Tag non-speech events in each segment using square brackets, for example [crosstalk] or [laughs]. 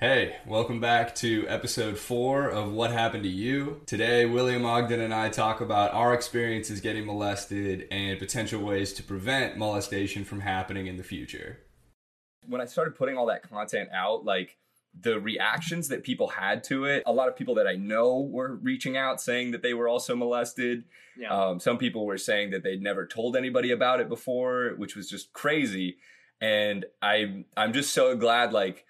Hey, welcome back to episode four of What Happened to You. Today, William Ogden and I talk about our experiences getting molested and potential ways to prevent molestation from happening in the future. When I started putting all that content out, like the reactions that people had to it, a lot of people that I know were reaching out saying that they were also molested. Yeah. Um, some people were saying that they'd never told anybody about it before, which was just crazy. And I, I'm just so glad, like,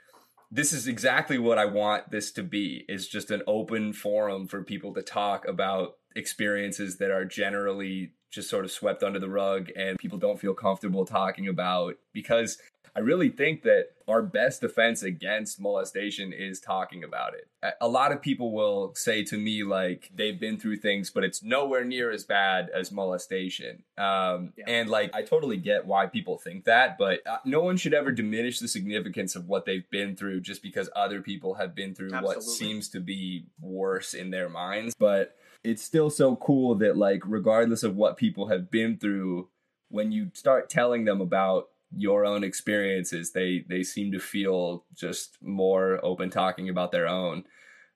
this is exactly what I want this to be is just an open forum for people to talk about experiences that are generally just sort of swept under the rug and people don't feel comfortable talking about because I really think that our best defense against molestation is talking about it. A lot of people will say to me, like, they've been through things, but it's nowhere near as bad as molestation. Um, Yeah. And, like, I totally get why people think that, but uh, no one should ever diminish the significance of what they've been through just because other people have been through what seems to be worse in their minds. But it's still so cool that, like, regardless of what people have been through, when you start telling them about your own experiences they they seem to feel just more open talking about their own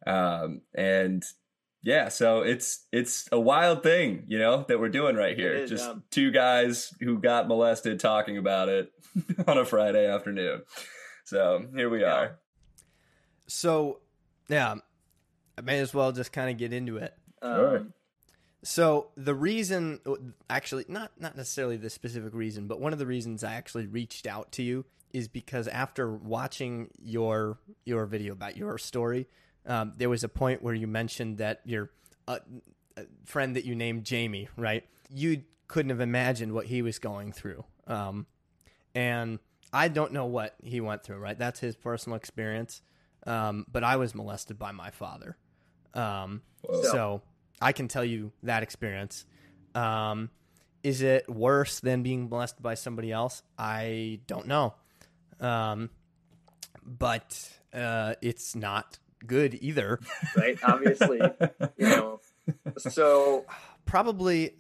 um and yeah so it's it's a wild thing you know that we're doing right here is, just yeah. two guys who got molested talking about it [laughs] on a friday afternoon so here we Yeah. are So, yeah, I may as well just kind of get into it. Sure. So the reason, actually, not not necessarily the specific reason, but one of the reasons I actually reached out to you is because after watching your your video about your story, um, there was a point where you mentioned that your uh, uh, friend that you named Jamie, right? You couldn't have imagined what he was going through, um, and I don't know what he went through. Right, that's his personal experience. Um, but I was molested by my father. Um, so I can tell you that experience. Um, is it worse than being molested by somebody else? I don't know. Um, but uh, it's not good either. [laughs] right. Obviously, you know. So [sighs] Probably,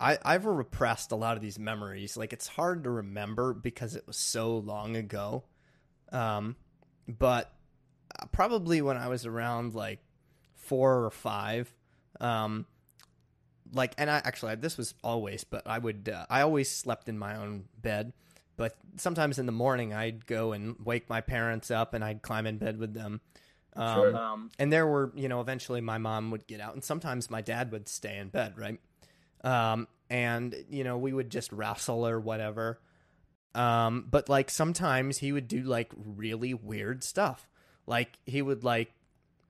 I, I've repressed a lot of these memories. Like it's hard to remember because it was so long ago. Um, but uh, probably when I was around like four or five, um, like, and I actually this was always, but I would uh, I always slept in my own bed. But sometimes in the morning, I'd go and wake my parents up, and I'd climb in bed with them. Um, Sure. um, and there were you know eventually my mom would get out and sometimes my dad would stay in bed right um and you know we would just wrestle or whatever um but like sometimes he would do like really weird stuff like he would like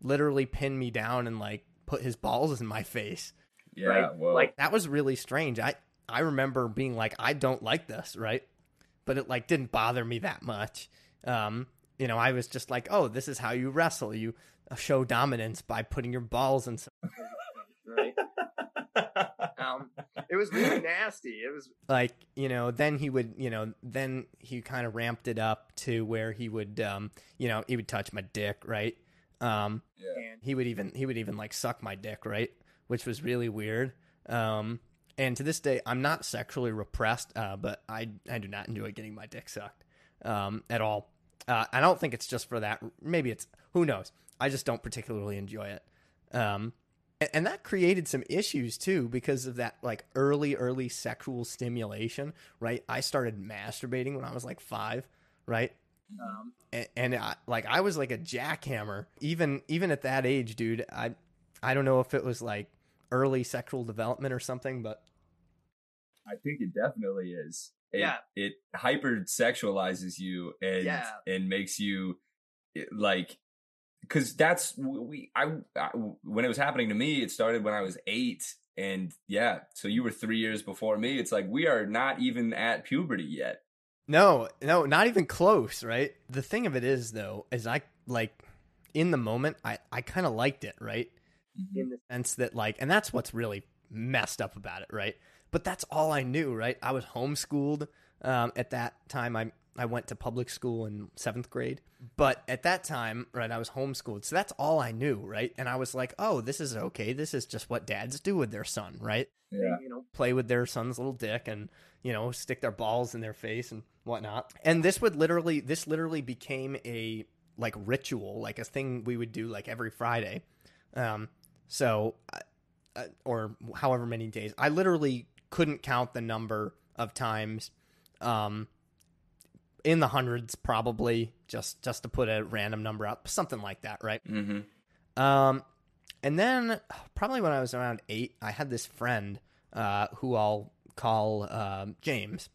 literally pin me down and like put his balls in my face yeah right. whoa. Like that was really strange i i remember being like i don't like this right but it like didn't bother me that much um you know i was just like oh this is how you wrestle you uh, show dominance by putting your balls in some [laughs] right. Um, it was really nasty. It was like you know then he would you know then he kind of ramped it up to where he would um you know he would touch my dick right um yeah. and he would even he would even like suck my dick right? Which was really weird. Um and to this day i'm not sexually repressed uh but i i do not enjoy getting my dick sucked um at all. Uh i don't think it's just for that maybe it's who knows? I just don't particularly enjoy it. Um and, and that created some issues too because of that like early early sexual stimulation right? I started masturbating when i was like five right um, and, and I, like I was like a jackhammer even even at that age, dude. I I don't know if it was like early sexual development or something, but I think it definitely is. It, Yeah. It hypersexualizes you and Yeah. and makes you like because that's we I, I when it was happening to me it started when I was 8 and yeah so you were 3 years before me it's like we are not even at puberty yet no, no, not even close, right? The thing of it is though, is I like in the moment I I kind of liked it, right? in the sense that like and that's what's really messed up about it right but that's all i knew right i was homeschooled um, at that time i i went to public school in seventh grade but at that time right i was homeschooled. So that's all i knew right? And i was like oh this is okay. This is just what dads do with their son right? Yeah. You know play with their son's little dick and you know stick their balls in their face and whatnot. And this would literally this literally became a like ritual, like a thing we would do like every Friday. Um, so, uh, or however many days, I literally couldn't count the number of times, um, in the hundreds probably just just to put a random number out, something like that, right? Mm-hmm. Um, and then probably when I was around eight, I had this friend uh, who I'll call um, James.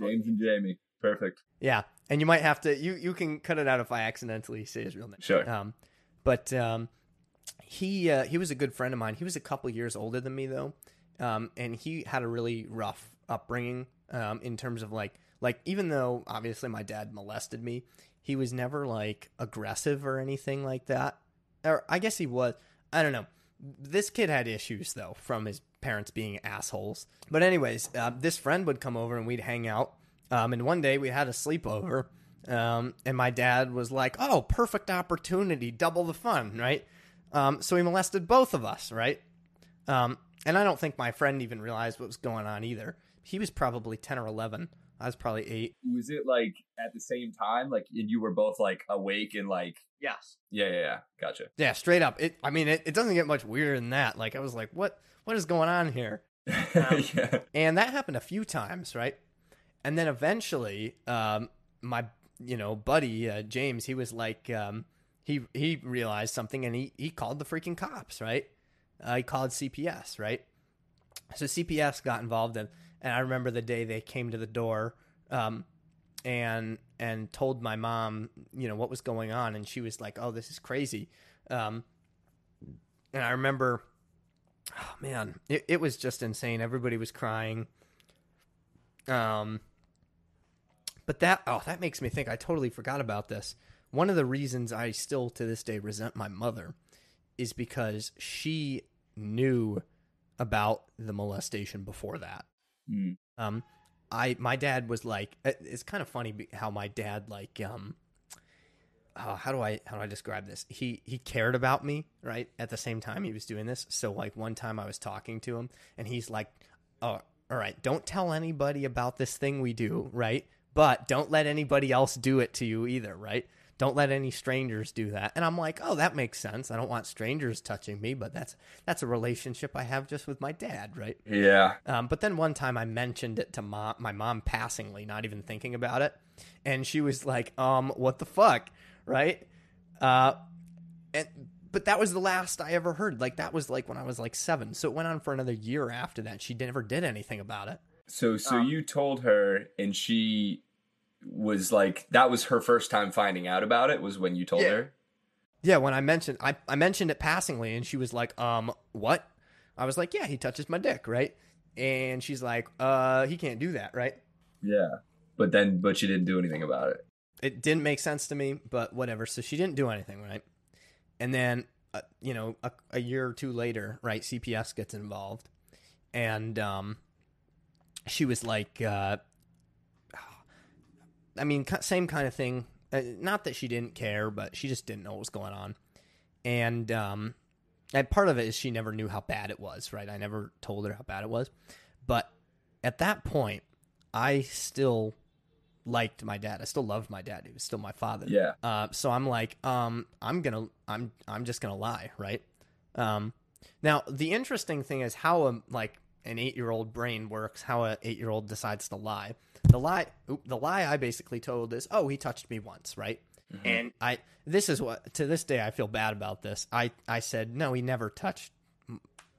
James and Jamie. Perfect. Yeah, and you might have to you you can cut it out if I accidentally say his real name. Sure. Um, but um, he uh, he was a good friend of mine. He was a couple years older than me though, um, and he had a really rough upbringing um, in terms of like like even though obviously my dad molested me, he was never like aggressive or anything like that. Or I guess he was. I don't know. This kid had issues though from his parents being assholes. But anyways, uh, this friend would come over and we'd hang out. Um, and one day we had a sleepover. Um, and my dad was like, "Oh, perfect opportunity, double the fun, right?" Um, so he molested both of us, right? Um, and I don't think my friend even realized what was going on either. He was probably ten or eleven. I was probably eight. Was it like at the same time? Like and you were both like awake and like Yes. yeah yeah yeah. Gotcha. Yeah, straight up. It. I mean, it, it doesn't get much weirder than that. Like I was like, "What? What is going on here?" [laughs] yeah. And that happened a few times, right? And then eventually, um, my you know buddy uh, James, he was like, um, he he realized something, and he he called the freaking cops, right? Uh, he called CPS, right? So CPS got involved, and and I remember the day they came to the door, um, and and told my mom, you know, what was going on, and she was like, "Oh, this is crazy," um, and I remember oh man it, it was just insane. Everybody was crying. Um but that oh that makes me think i totally forgot about this. One of the reasons i still to this day resent my mother is because she knew about the molestation before that Mm. um i my dad was like it's kind of funny how my dad like um uh, how do I how do I describe this? He he cared about me, right? At the same time he was doing this. So like one time I was talking to him and he's like, "Oh, all right, don't tell anybody about this thing we do, right? But don't let anybody else do it to you either, right? Don't let any strangers do that." And I'm like, "Oh, that makes sense. I don't want strangers touching me, but that's that's a relationship I have just with my dad, right?" Yeah. Um, but then one time I mentioned it to mom, my mom passingly, not even thinking about it, and she was like, "Um, what the fuck?" Right? Uh, and but that was the last I ever heard. Like that was like when I was like seven. So it went on for another year after that. She never did anything about it. So so Um, you told her and she was like that was her first time finding out about it was when you told Yeah. her? Yeah, when I mentioned I, I mentioned it passingly, and she was like, "Um, what?" I was like, "Yeah, he touches my dick, right?" And she's like, "Uh, he can't do that, right?" Yeah. But then but she didn't do anything about it. it didn't make sense to me, but whatever. So she didn't do anything, right? And then, uh, you know, a, a year or two later, right, CPS gets involved, and um, she was like, uh, I mean, same kind of thing. Uh, not that she didn't care, but she just didn't know what was going on, and um, and part of it is she never knew how bad it was, right? I never told her how bad it was, but at that point, I still liked my dad. I still loved my dad. He was still my father. Yeah. Uh, so I'm like, um, I'm gonna, I'm, I'm just gonna lie, right? Um, now the interesting thing is how a like an eight year old brain works. How a eight year old decides to lie. The lie, the lie I basically told is, oh, he touched me once, right? And I, this is what to this day I feel bad about this. I, I said no, he never touched,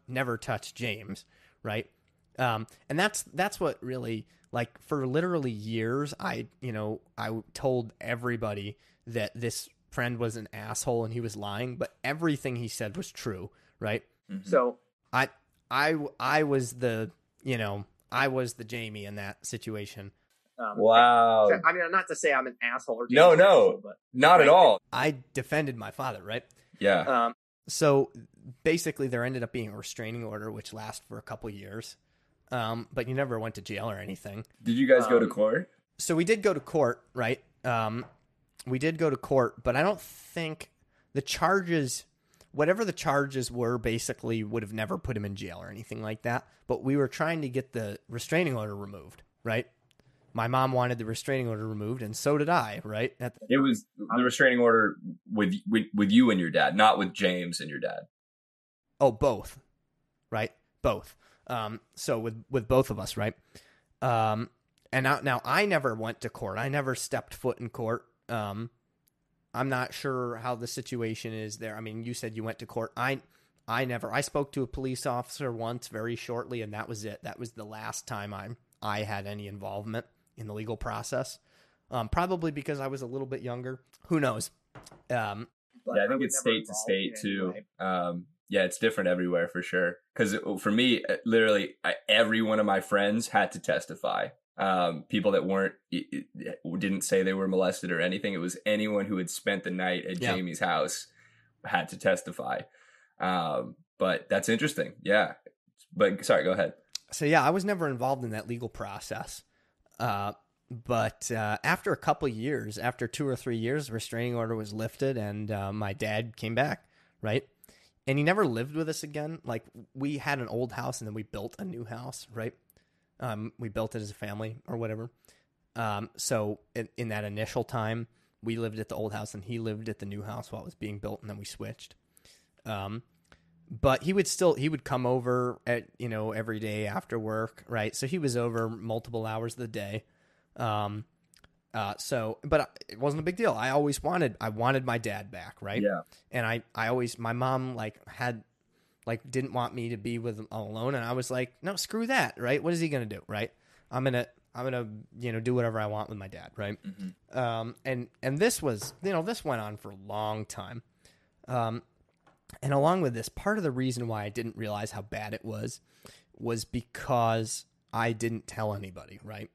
never touched James, right? Um, and that's that's what really like for literally years I you know I told everybody that this friend was an asshole and he was lying, but everything he said was true, right? Mhm. So I I I was the you know I was the Jamie in that situation. Um, Wow. so, I mean, not to say I'm an asshole or No, no. asshole, but Not at all. I defended my father, right? Yeah. um, So basically, there ended up being a restraining order, which lasted for a couple years. Um, but you never went to jail or anything. Did you guys go to um, court? so we did go to court, right? Um, we did go to court, but I don't think the charges, whatever the charges were, basically would have never put him in jail or anything like that. But we were trying to get the restraining order removed, right? My mom wanted the restraining order removed, and so did I. Right? At the, It was the restraining order with with with you and your dad, not with James and your dad. oh, both. Right? Both. Um, so with with both of us, right? Um, and now now I never went to court. I never stepped foot in court. Um, I'm not sure how the situation is there. I mean, you said you went to court. I I never. I spoke to a police officer once, very shortly, and that was it. That was the last time I I had any involvement in the legal process. Um, probably because I was a little bit younger. Who knows? Um, yeah, I think it's state to state too. Um, yeah, it's different everywhere for sure. Because for me, uh, literally, I, every one of my friends had to testify. Um, people that weren't didn't say they were molested or anything. It was anyone who had spent the night at Yeah. Jamie's house had to testify. Um, but that's interesting. Yeah. But sorry, go ahead. so yeah, I was never involved in that legal process. Uh, but uh, after a couple years, after two or three years, restraining order was lifted, and uh, my dad came back, right? And he never lived with us again. Like we had an old house, and then we built a new house, right? Um, we built it as a family or whatever. Um, so in, in that initial time, we lived at the old house, and he lived at the new house while it was being built, and then we switched. Um, but he would still he would come over at you know every day after work right? So he was over multiple hours of the day. Um uh so but it wasn't a big deal. I always wanted i wanted my dad back right? Yeah. and i i always my mom like had like didn't want me to be with him all alone. And i was like no screw that right? What is he gonna do? Right? I'm gonna i'm gonna you know do whatever i want with my dad right? Mhm. um and and this was you know this went on for a long time. Um and along with this, part of the reason why I didn't realize how bad it was was because I didn't tell anybody, right?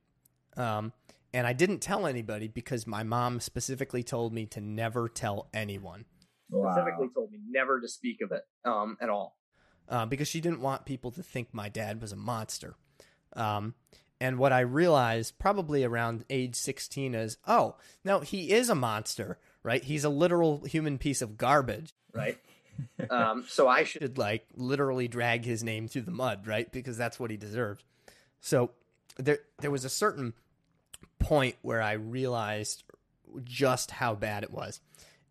Um, and I didn't tell anybody because my mom specifically told me to never tell anyone Specifically told me never to speak of it um, at all. uh, because she didn't want people to think my dad was a monster. Um, and what I realized probably around age 16 is, oh, no, he is a monster, right? He's a literal human piece of garbage. Right. Um, so I should. should like literally drag his name through the mud, right? Because that's what he deserves. So there there was a certain point where I realized just how bad it was.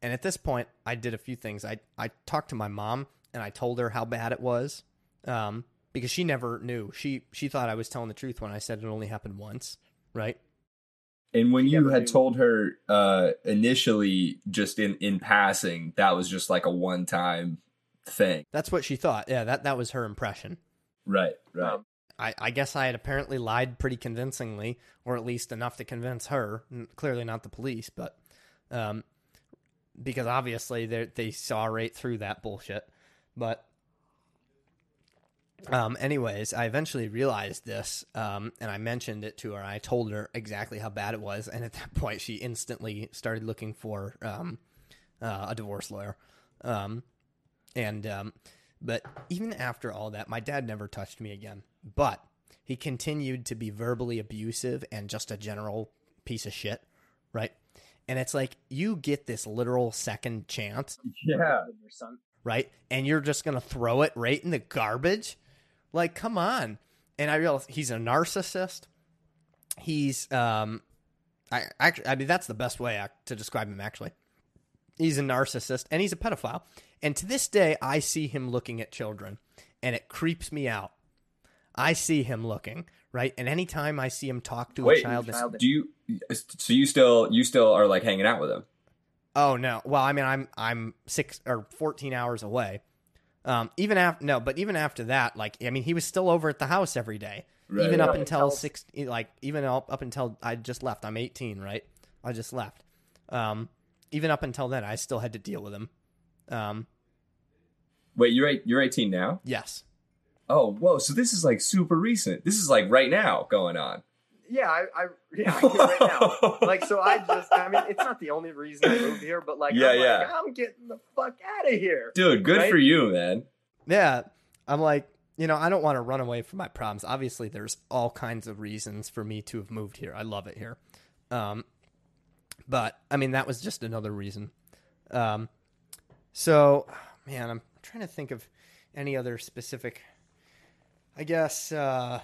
And at this point, I did a few things. I I talked to my mom and I told her how bad it was. Um, because she never knew. She she thought I was telling the truth when I said it only happened once, right? And when You you had knew. told her uh, initially, just in in passing, that was just like a one time thing. That's what she thought. Yeah, that that was her impression. Right. Right. Um, I, I guess I had apparently lied pretty convincingly, or at least enough to convince her. Clearly not the police, but um, because obviously they they saw right through that bullshit. But um, anyways, I eventually realized this, um, and I mentioned it to her. I told her exactly how bad it was, and at that [laughs] point, she instantly started looking for um, uh, a divorce lawyer. Um, and um, but even after all that, my dad never touched me again. But he continued to be verbally abusive and just a general piece of shit, right? And it's like you get this literal second chance, [laughs] yeah. with your son. right? And you're just gonna throw it right in the garbage. Like, come on. And I realize he's a narcissist. He's um I actually I mean that's the best way to describe him actually. He's a narcissist and he's a pedophile. And to this day I see him looking at children and it creeps me out. I see him looking, right? And anytime I see him talk to Wait, a child- Do you? So you still you still are like hanging out with him? Oh no. Well, I mean, I'm I'm six or fourteen hours away. Um, even after no, but even after that, like I mean, he was still over at the house every day, Right, even right. up until Until- six, like even up, up until I just left. I'm 18, right? I just left. Um, even up until then, I still had to deal with him. Um, Wait, you're eight, you're 18 now? yes. Oh, whoa! So this is like super recent. This is like right now going on. Yeah, I, I [laughs] yeah, right now. Like, so I just, I mean, it's not the only reason I moved here, but like, Yeah, I'm yeah. like, I'm getting the fuck out of here. Dude, good Right? for you, man. Yeah. I'm like, you know, I don't want to run away from my problems. Obviously, there's all kinds of reasons for me to have moved here. I love it here. Um, but I mean, that was just another reason. Um, so, man, I'm trying to think of any other specific. I guess. Uh,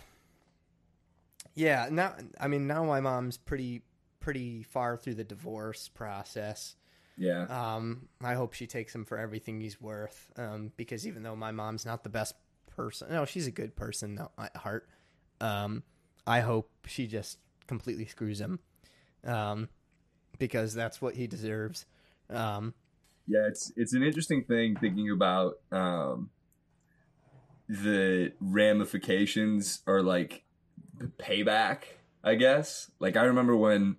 Yeah, now I mean now my mom's pretty pretty far through the divorce process. Yeah. Um, I hope she takes him for everything he's worth. Um, because even though my mom's not the best person, no, she's a good person though, at heart. Um, I hope she just completely screws him. Um, because that's what he deserves. Um, yeah, it's it's an interesting thing thinking about um, the ramifications or like payback. I guess. Like I remember when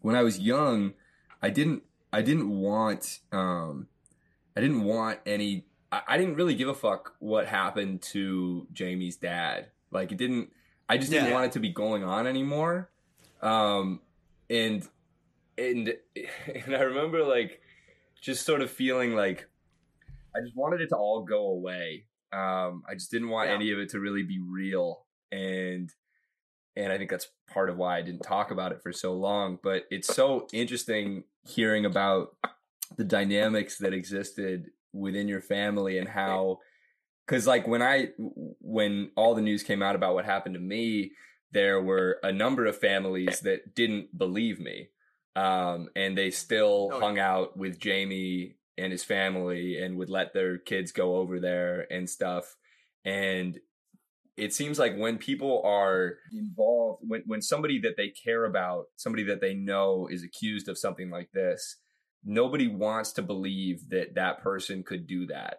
when I was young, I didn't I didn't want um, I didn't want any. I, I didn't really give a fuck what happened to Jamie's dad. Like it didn't. I just didn't Yeah. want it to be going on anymore. Um, and and [laughs] and I remember like just sort of feeling like I just wanted it to all go away. Um, I just didn't want Yeah. any of it to really be real, and and I think that's part of why I didn't talk about it for so long. But it's so interesting hearing about the dynamics that existed within your family and how because like when i when all the news came out about what happened to me there were a number of families that didn't believe me um, and they still Oh, hung out with jamie and his family and would let their kids go over there and stuff and it seems like when people are involved when when somebody that they care about somebody that they know is accused of something like this nobody wants to believe that that person could do that.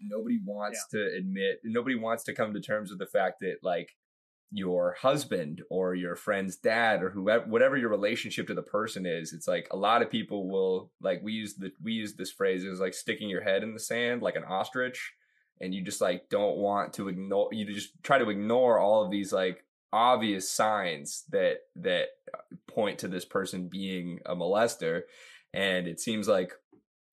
Nobody wants to admit nobody wants to come to terms with the fact that like your husband or your friend's dad or whoever whatever your relationship to the person is it's like a lot of people will like we use the we use this phrase is like sticking your head in the sand like an ostrich and you just like don't want to ignore you just try to ignore all of these like obvious signs that that uh, point to this person being a molester. And it seems like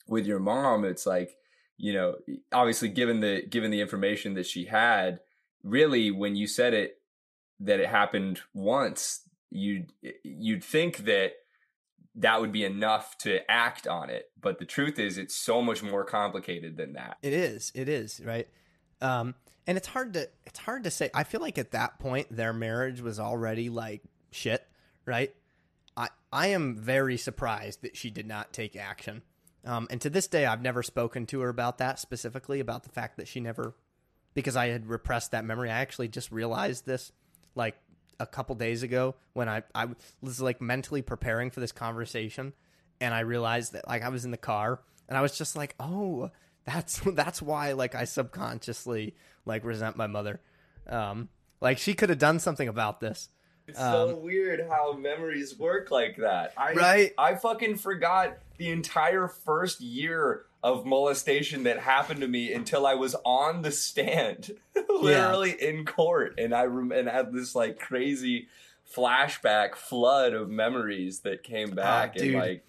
with your mom it's like you know obviously given the given the information that she had really when you said it that it happened once you'd you'd think that that would be enough to act on it but the truth is it's so much more complicated than that It is. It is right. Um, and it's hard to it's hard to say. I feel like at that point their marriage was already like shit. Right. I I am very surprised that she did not take action. Um, and to this day, I've never spoken to her about that specifically about the fact that she never because I had repressed that memory. I actually just realized this like a couple days ago when I I was like mentally preparing for this conversation and I realized that like I was in the car and I was just like, "Oh, that's [laughs] that's why like I subconsciously like resent my mother." Um like she could have done something about this. It's so so weird how memories work like that. I, Right. I fucking forgot the entire first year of molestation that happened to me until I was on the stand, [laughs] literally in court, and I rem- and had this like crazy flashback flood of memories that came ah, back and like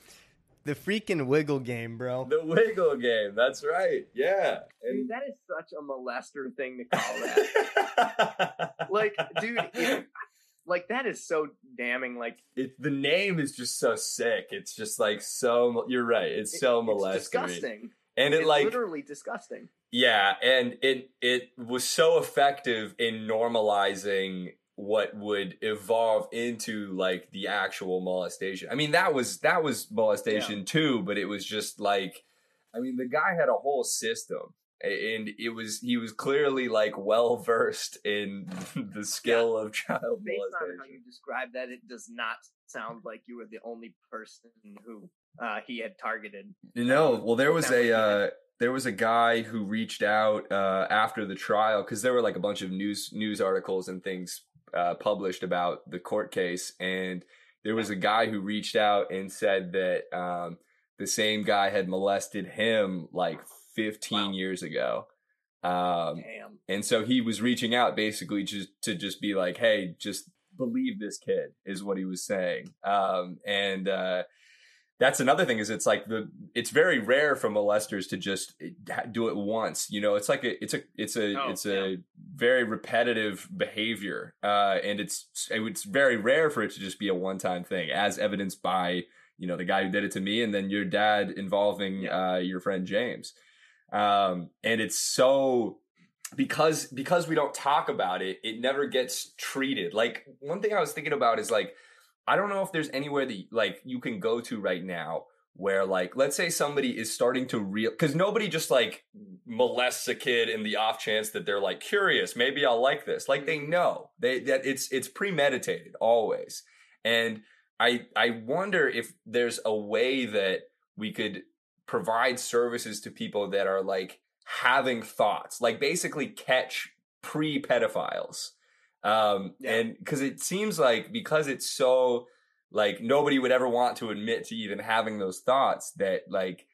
The freaking wiggle game, bro. the wiggle game. That's right. Yeah. Dude, And- that is such a molester thing to call that. [laughs] like, dude, if, like that is so damning. Like, it, the name is just so sick. It's just like so. You're right. It's it- so it's molesting. disgusting. And it it's like literally disgusting. Yeah, and it it was so effective in normalizing what would evolve into like the actual molestation. I mean, that was that was molestation too, but it was just like I mean, the guy had a whole system and it was he was clearly like well versed in [laughs] the skill of child Based on how you molestation. describe that, it does not sound like you were the only person who uh, he had targeted. No, well there was a uh there was a guy who reached out uh after the trial cuz there were like a bunch of news news articles and things uh published about the court case and there was a guy who reached out and said that um the same guy had molested him like 15 Wow. years ago. Um Damn. and so he was reaching out basically just to just be like, hey, just believe this kid is what he was saying. Um, and uh, that's another thing is it's like the it's very rare for molesters to just do it once. You know, it's like a it's a it's a Oh, it's a very repetitive behavior, uh, and it's it's very rare for it to just be a one time thing, as evidenced by you know the guy who did it to me, and then your dad involving Yeah. uh, your friend James. Um, and it's so because because we don't talk about it, it never gets treated. Like one thing I was thinking about is like I don't know if there's anywhere that like you can go to right now where like let's say somebody is starting to real because nobody just like molests a kid in the off chance that they're like curious maybe i'll like this. Like they know. They that it's it's premeditated always. And i i wonder if there's a way that we could provide services to people that are like having thoughts like basically catch pre-pedophiles um Yeah. and because it seems like because it's so like nobody would ever want to admit to even having those thoughts that like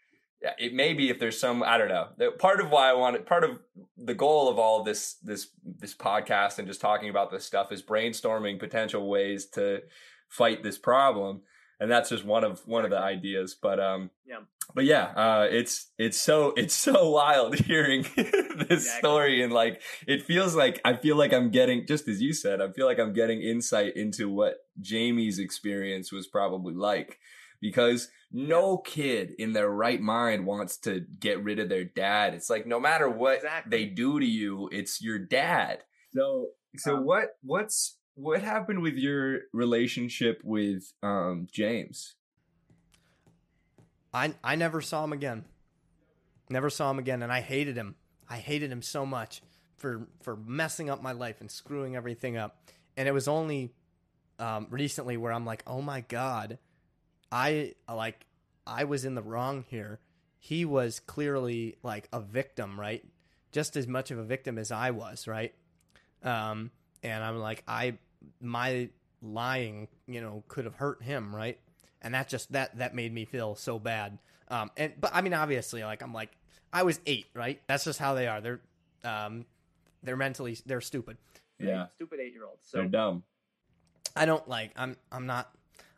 it may be if there's some I don't know. Part of why I wanted part of the goal of all this this this podcast and just talking about this stuff is brainstorming potential ways to fight this problem. And that's just one of one of the ideas. But um Yeah. but yeah, uh it's it's so [laughs] it's so wild hearing [laughs] this Exactly. story and like it feels like I feel like I'm getting just as you said, I feel like I'm getting insight into what Jamie's experience was probably like because no kid in their right mind wants to get rid of their dad. It's like no matter what Exactly. they do to you, it's your dad. So so Um, what what's what happened with your relationship with um James? I I never saw him again. Never saw him again, and I hated him. I hated him so much for for messing up my life and screwing everything up. And it was only um, recently where I'm like, oh my god, I like I was in the wrong here. He was clearly like a victim, right? Just as much of a victim as I was, right? Um, and I'm like, I my lying, you know, could have hurt him, right? And that just that that made me feel so bad. Um, and but I mean, obviously, like I'm like I was eight, right? That's just how they are. They're um, they're mentally they're stupid. Yeah. Stupid eight year old. They're So dumb. I don't like I'm I'm not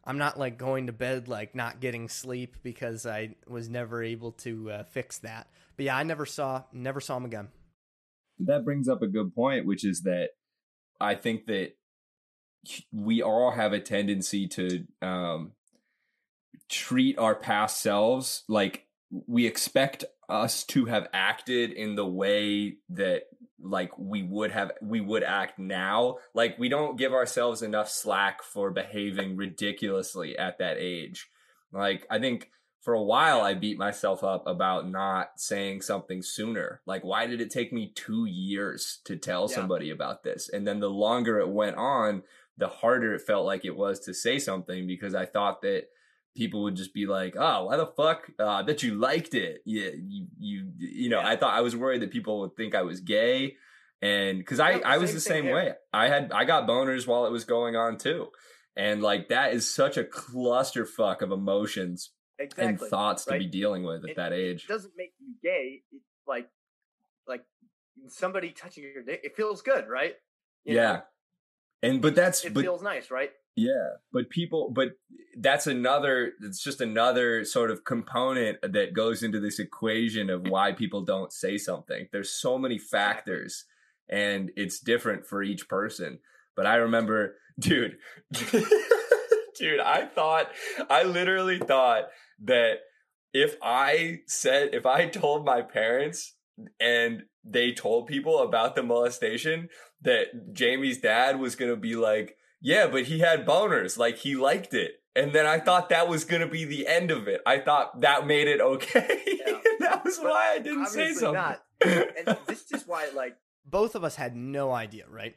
I'm not like going to bed like not getting sleep because I was never able to uh, fix that. But yeah, I never saw never saw him again. that brings up a good point, which is that I think that we all have a tendency to um, treat our past selves like we expect us to have acted in the way that like we would have we would act now like we don't give ourselves enough slack for behaving ridiculously at that age like i think for a while I beat myself up about not saying something sooner. Like, why did it take me two years to tell Yeah. somebody about this? And then the longer it went on, the harder it felt like it was to say something because I thought that people would just be like, "Oh, why the fuck? Uh, I bet you liked it." Yeah, you, you, you know. Yeah. I thought I was worried that people would think I was gay, and because I, I was the same way. I had, I got boners while it was going on too, and like that is such a clusterfuck of emotions exactly. and thoughts to be dealing with at It- that age. It doesn't make you gay. It, like, like somebody touching your dick. It feels good, right? You know? And but that's It but feels nice, right? yeah, but people but that's another it's just another sort of component that goes into this equation of why people don't say something. There's so many factors and it's different for each person. But I remember, [laughs] dude, [laughs] dude, I thought I literally thought that if I said if I told my parents and they told people about the molestation that Jamie's dad was going to be like, "Yeah, but he had boners, like he liked it." And then I thought that was going to be the end of it. I thought that made it okay. Yeah. [laughs] that was But why I didn't say something. not. And [laughs] this is why, like, both of us had no idea, right?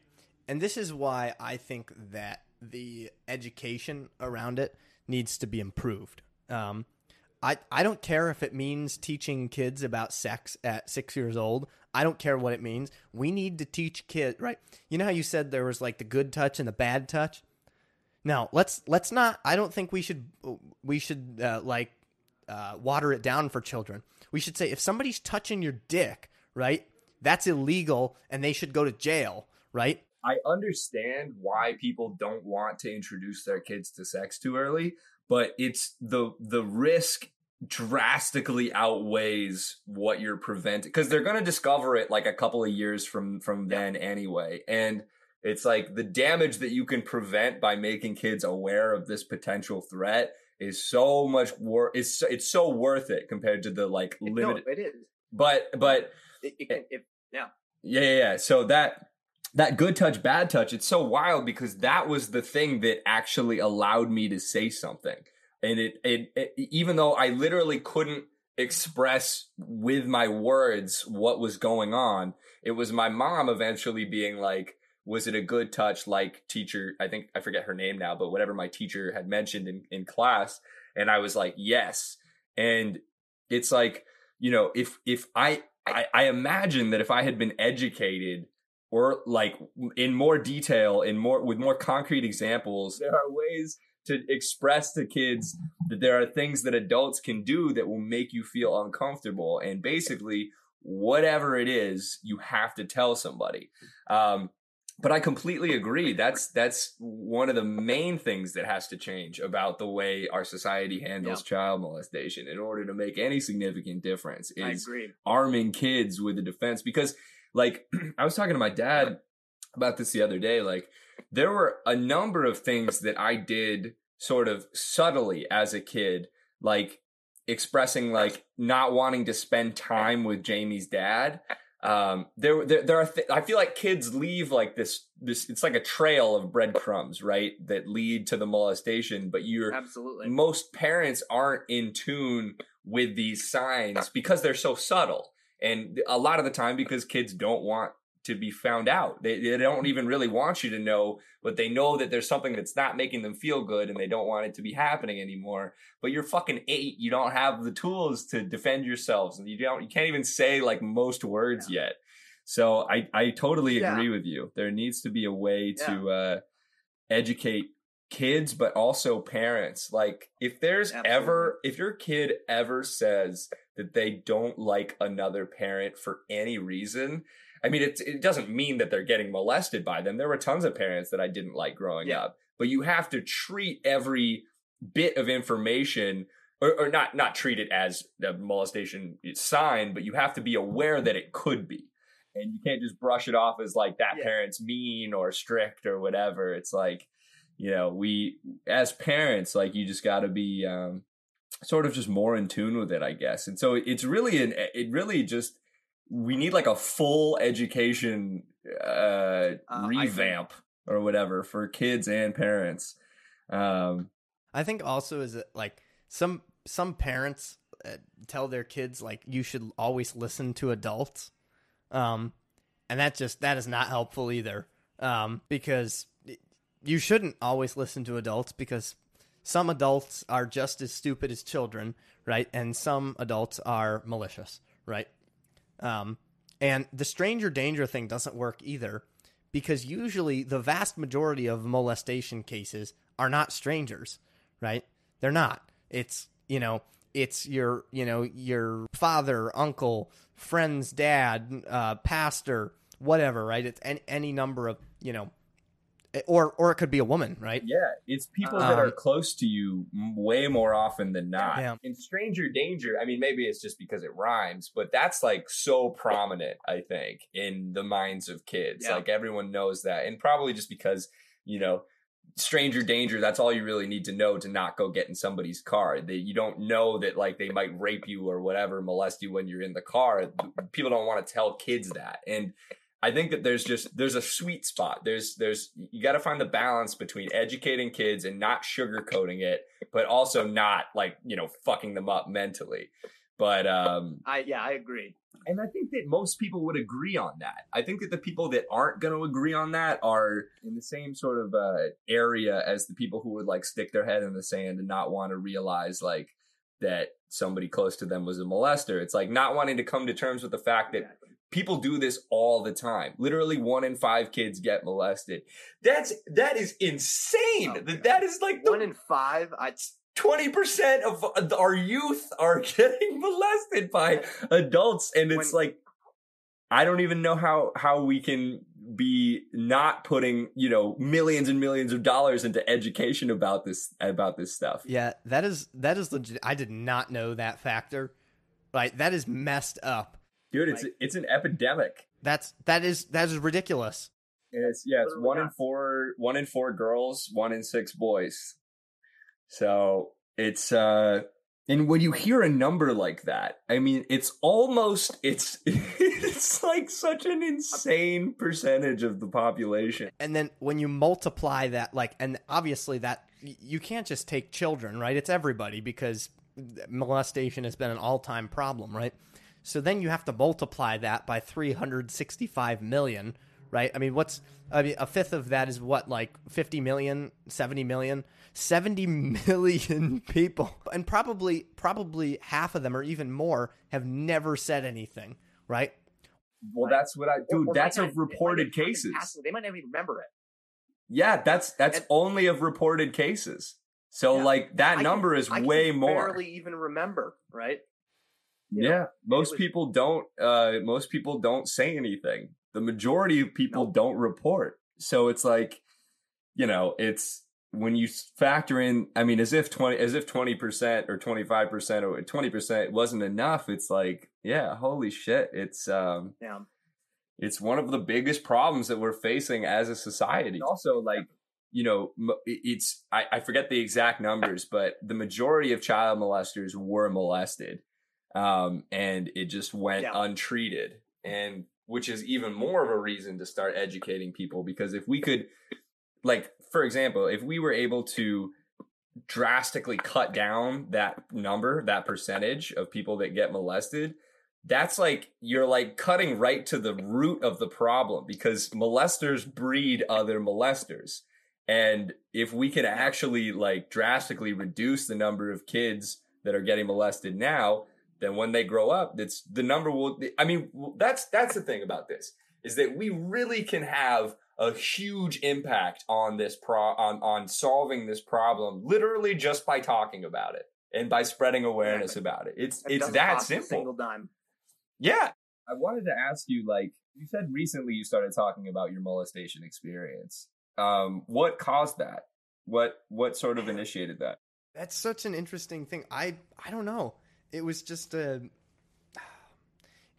And this is why I think that the education around it needs to be improved. Um, I I don't care if it means teaching kids about sex at six years old. I don't care what it means. We need to teach kids, right? You know how you said there was like the good touch and the bad touch. Now let's let's not. I don't think we should we should uh, like uh, water it down for children. We should say if somebody's touching your dick, right? That's illegal, and they should go to jail, right? I understand why people don't want to introduce their kids to sex too early, but it's the the risk drastically outweighs what you're preventing because they're going to discover it like a couple of years from from then anyway and it's like the damage that you can prevent by making kids aware of this potential threat is so much worth it's it's so worth it compared to the like it, no, limited it is. but but It, it eh can, if, yeah, Yeah, yeah, yeah. So that that good touch, bad touch, it's so wild because that was the thing that actually allowed me to say something. And it, it, it even though I literally couldn't express with my words what was going on, it was my mom eventually being like, was it a good touch? Like teacher i think i forget her name now but whatever my teacher had mentioned in, in class. And i was like yes. And it's like you know if if I, I i imagine that if i had been educated or like in more detail in more with more concrete examples there are ways to express to kids that there are things that adults can do that will make you feel uncomfortable and basically whatever it is you have to tell somebody um, but I completely agree. That's that's one of the main things that has to change about the way our society handles yeah. child molestation in order to make any significant difference is arming kids with a defense because like [clears throat] I was talking to my dad about this the other day like there were a number of things that I did sort of subtly as a kid like expressing like not wanting to spend time with Jamie's dad um, there, there, there are. Th- I feel like kids leave like this. This it's like a trail of breadcrumbs, right, that lead to the molestation. But you're absolutely most parents aren't in tune with these signs because they're so subtle, and a lot of the time because kids don't want to be found out. They, they don't even really want you to know, but they know that there's something that's not making them feel good and they don't want it to be happening anymore. But you're fucking eight. You don't have the tools to defend yourselves and you don't, you can't even say like most words yeah. yet. So I, I totally agree yeah. with you. There needs to be a way yeah. to, uh, educate kids, but also parents. Like if there's Absolutely. ever, if your kid ever says that they don't like another parent for any reason, I mean, it, it doesn't mean that they're getting molested by them. There were tons of parents that I didn't like growing yeah. up, but you have to treat every bit of information or, or not, not treat it as a molestation sign, but you have to be aware that it could be. And you can't just brush it off as like that yeah. parent's mean or strict or whatever. It's like, you know, we, as parents, like you just got to be, um, sort of just more in tune with it, I guess. And so it's really an, it really just, we need like a full education uh, uh revamp or whatever for kids and parents. Um, I think also is that like some some parents uh, tell their kids like you should always listen to adults, um, and that just that is not helpful either. Um, because you shouldn't always listen to adults because some adults are just as stupid as children, right? And some adults are malicious, right? Um, and the stranger danger thing doesn't work either because usually the vast majority of molestation cases are not strangers, right? They're not. It's, you know, it's your, you know, your father, uncle, friend's dad, uh, pastor, whatever, right? It's any, any number of, you know, or or it could be a woman, right? Yeah, it's people that are um, close to you way more often than not. Yeah. In stranger danger, I mean, maybe it's just because it rhymes, but that's like so prominent, I think, in the minds of kids. Yeah. Like everyone knows that, and probably just because you know stranger danger that's all you really need to know to not go get in somebody's car that you don't know that like they might rape you or whatever molest you when you're in the car people don't want to tell kids that and I think that there's just there's a sweet spot. There's there's you got to find the balance between educating kids and not sugarcoating it, but also not like you know fucking them up mentally. But um, I yeah I agree, and I think that most people would agree on that. I think that the people that aren't going to agree on that are in the same sort of uh, area as the people who would like stick their head in the sand and not want to realize like that somebody close to them was a molester. It's like not wanting to come to terms with the fact that People do this all the time. Literally one in five kids get molested. That's that is insane. Oh, that that is like the, one in five. I twenty percent of uh, our youth are [laughs] getting molested by adults, and it's when, like I don't even know how how we can be not putting you know millions and millions of dollars into education about this about this stuff. Yeah, that is that is legit. I did not know that factor. Like that is messed up dude. It's like, it's an epidemic. That's that is that is ridiculous. It's yeah, it's one in four, one in four girls, one in six boys. So it's uh, And when you hear a number like that, I mean, it's almost it's [laughs] it's like such an insane percentage of the population. And then when you multiply that, like, and obviously that you can't just take children, right? It's everybody because molestation has been an all-time problem, right? So then you have to multiply that by 365 million, right? I mean, what's I mean, a fifth of that is what like 50 million, 70 million, 70 million [laughs] people. And probably probably half of them or even more have never said anything, right? Well, that's what I dude, that's of reported cases. They might not even remember it. Yeah, that's that's and, only of reported cases. So yeah, like that I number can, is I way more. Barely even remember, right? You yeah, know, most was, people don't. Uh, most people don't say anything. The majority of people don't report. So it's like, you know, it's when you factor in. I mean, as if twenty, as if twenty percent or twenty five percent or twenty percent wasn't enough. It's like, yeah, holy shit! It's um, yeah, it's one of the biggest problems that we're facing as a society. Also, like you know, it's I, I forget the exact numbers, but the majority of child molesters were molested um, and it just went yeah. untreated. And which is even more of a reason to start educating people because if we could, like, for example, if we were able to drastically cut down that number, that percentage of people that get molested, that's like you're like cutting right to the root of the problem because molesters breed other molesters. And if we can actually like drastically reduce the number of kids that are getting molested now, then when they grow up, that's the number will. I mean, that's that's the thing about this is that we really can have a huge impact on this pro on on solving this problem literally just by talking about it and by spreading awareness about it. It's it it's that simple. single dime. Yeah. I wanted to ask you like you said recently you started talking about your molestation experience. Um what caused that? What what sort of initiated that? That's such an interesting thing. I I don't know it was just a.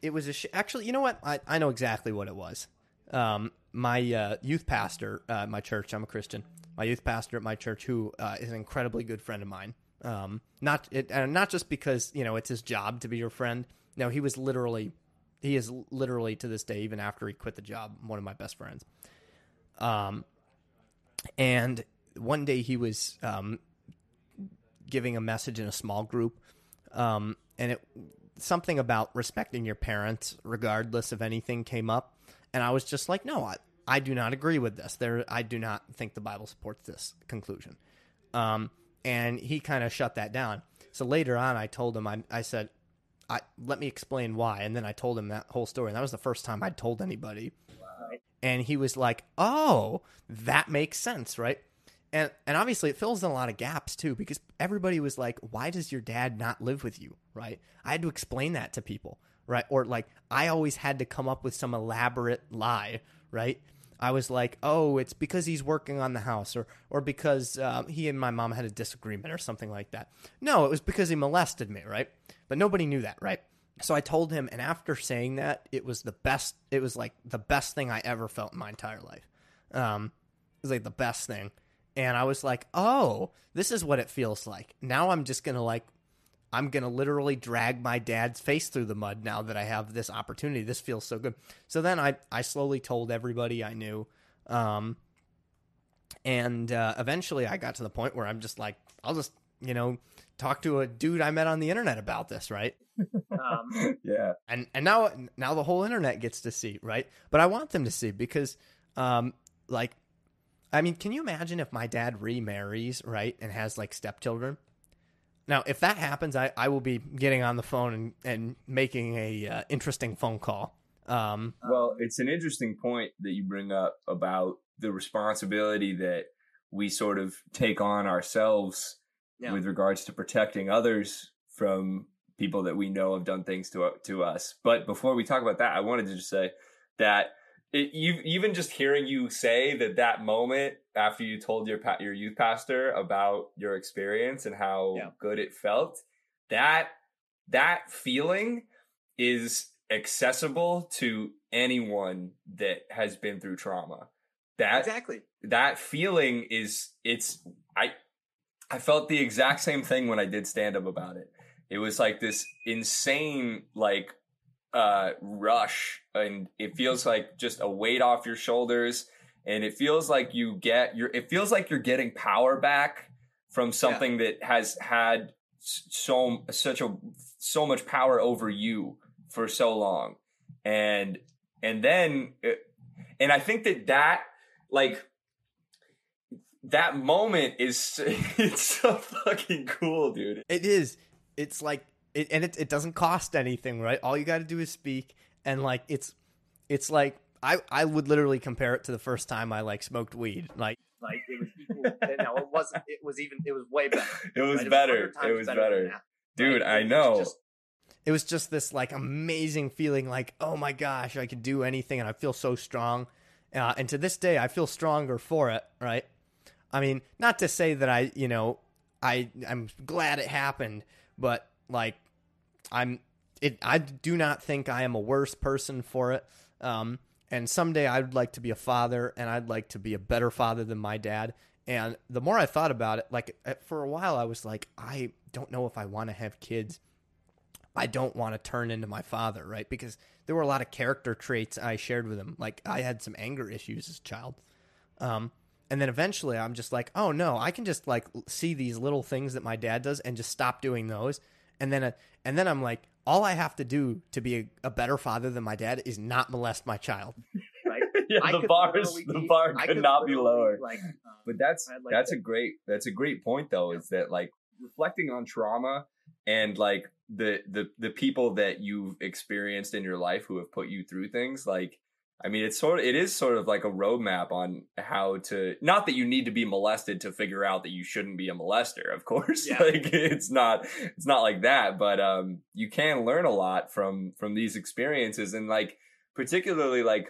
It was a sh- actually. You know what? I I know exactly what it was. Um, my uh, youth pastor at my church. I'm a Christian. My youth pastor at my church, who uh, is an incredibly good friend of mine. Um, not it, and not just because you know it's his job to be your friend. No, he was literally, he is literally to this day, even after he quit the job, one of my best friends. Um, and one day he was um, giving a message in a small group um, and it something about respecting your parents regardless of anything came up, and I was just like, no, I, I do not agree with this. There, I do not think the Bible supports this conclusion. Um, and he kind of shut that down. So later on, I told him, I, I said, I, let me explain why. And then I told him that whole story. And that was the first time I'd told anybody. And he was like, oh, that makes sense, right? And and obviously it fills in a lot of gaps too because everybody was like why does your dad not live with you? Right? I had to explain that to people right? Or like i always had to come up with some elaborate lie right? I was like oh it's because he's working on the house or or because um, he and my mom had a disagreement or something like that. No it was because he molested me right? But nobody knew that right? So i told him and after saying that it was the best it was like the best thing i ever felt in my entire life. Um it was like the best thing and I was like, "Oh, this is what it feels like." Now I'm just going to like I'm going to literally drag my dad's face through the mud now that I have this opportunity. This feels so good. So then I I slowly told everybody I knew um and uh, eventually I got to the point where I'm just like I'll just, you know, talk to a dude I met on the internet about this, right? [laughs] um, yeah. And and now now the whole internet gets to see, right? But I want them to see because um like I mean, can you imagine if my dad remarries, right, and has like stepchildren? Now, if that happens, I, I will be getting on the phone and, and making a uh, interesting phone call. Um, well, it's an interesting point that you bring up about the responsibility that we sort of take on ourselves yeah. with regards to protecting others from people that we know have done things to to us. But before we talk about that, I wanted to just say that it, you even just hearing you say that that moment after you told your your youth pastor about your experience and how yeah. good it felt that that feeling is accessible to anyone that has been through trauma. That exactly. that feeling is it's i i felt the exact same thing when i did stand up about it. It was like this insane like uh rush and it feels like just a weight off your shoulders and it feels like you get your it feels like you're getting power back from something that has had so such a so much power over you for so long. And and then it, and i think that that like that moment is [laughs] it's so fucking cool dude. It is. It's like it, and it it doesn't cost anything, right? All you got to do is speak, and like it's it's like I I would literally compare it to the first time I like smoked weed. Like Like it was equal. no, it wasn't. It was even. It was way better. [laughs] it was right? better 100 times it was than better dude Like, i it was know just- it was just this like amazing feeling, like oh my gosh, I could do anything, and I feel so strong. Uh, and to this day, I feel stronger for it. Right? I mean, not to say that I you know I I'm glad it happened, but like I'm it I do not think I am a worse person for it. Um and someday I'd like to be a father and I'd like to be a better father than my dad. And the more I thought about it, like for a while I was like I don't know if I want to have kids. I don't want to turn into my father, right? Because there were a lot of character traits I shared with him. Like I had some anger issues as a child. Um, and then eventually I'm just like, oh no, I can just like see these little things that my dad does and just stop doing those. And then, uh, and then I'm like, all I have to do to be a, a better father than my dad is not molest my child. [laughs] Like, [laughs] yeah, I the could bar is literally the be- bar I could not be lower Like, um, but that's like that's to- a great that's a great point though is that like reflecting on trauma and like the the the people that you've experienced in your life who have put you through things like i mean it's sort of it is sort of like a roadmap on how to not that you need to be molested to figure out that you shouldn't be a molester of course [laughs] Yeah. like it's not it's not like that but um you can learn a lot from from these experiences and like particularly like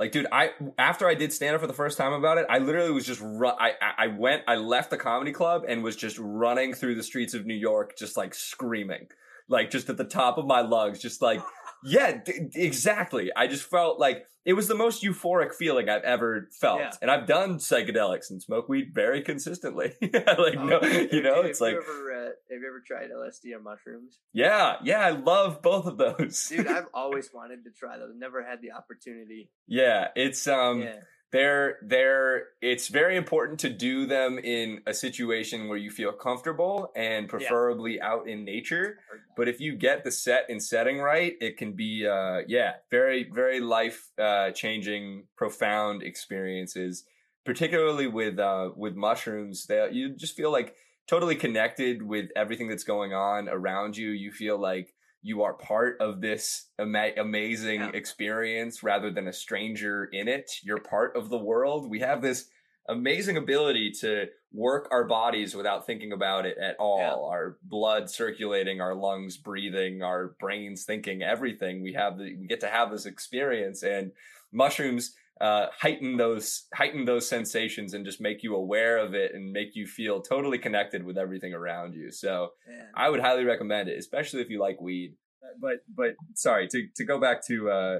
like, dude, I after I did stand up for the first time about it, I literally was just run. I I I went, I left the comedy club and was just running through the streets of New York, just like screaming, like just at the top of my lungs, just like, [laughs] yeah, d- exactly. I just felt like it was the most euphoric feeling I've ever felt, Yeah. and I've done psychedelics and smoke weed very consistently. [laughs] like, um, no, you know, it's like, You ever, uh, have you ever tried LSD or mushrooms? yeah, yeah, I love both of those, Dude, I've [laughs] always wanted to try those. Never had the opportunity. yeah, it's um. yeah. They're they're it's very important to do them in a situation where you feel comfortable and preferably out in nature. But if you get the set and setting right it can be uh yeah very very life uh changing profound experiences particularly with uh with mushrooms that you just feel like totally connected with everything that's going on around you. You feel like you are part of this ama- amazing Yeah. experience rather than a stranger in it you're part of the world we have this amazing ability to work our bodies without thinking about it at all Yeah. our blood circulating our lungs breathing our brains thinking everything we have the, we get to have this experience and mushrooms uh, heighten those heighten those sensations and just make you aware of it and make you feel totally connected with everything around you so Yeah. I would highly recommend it, especially if you like weed. But but sorry to to go back to uh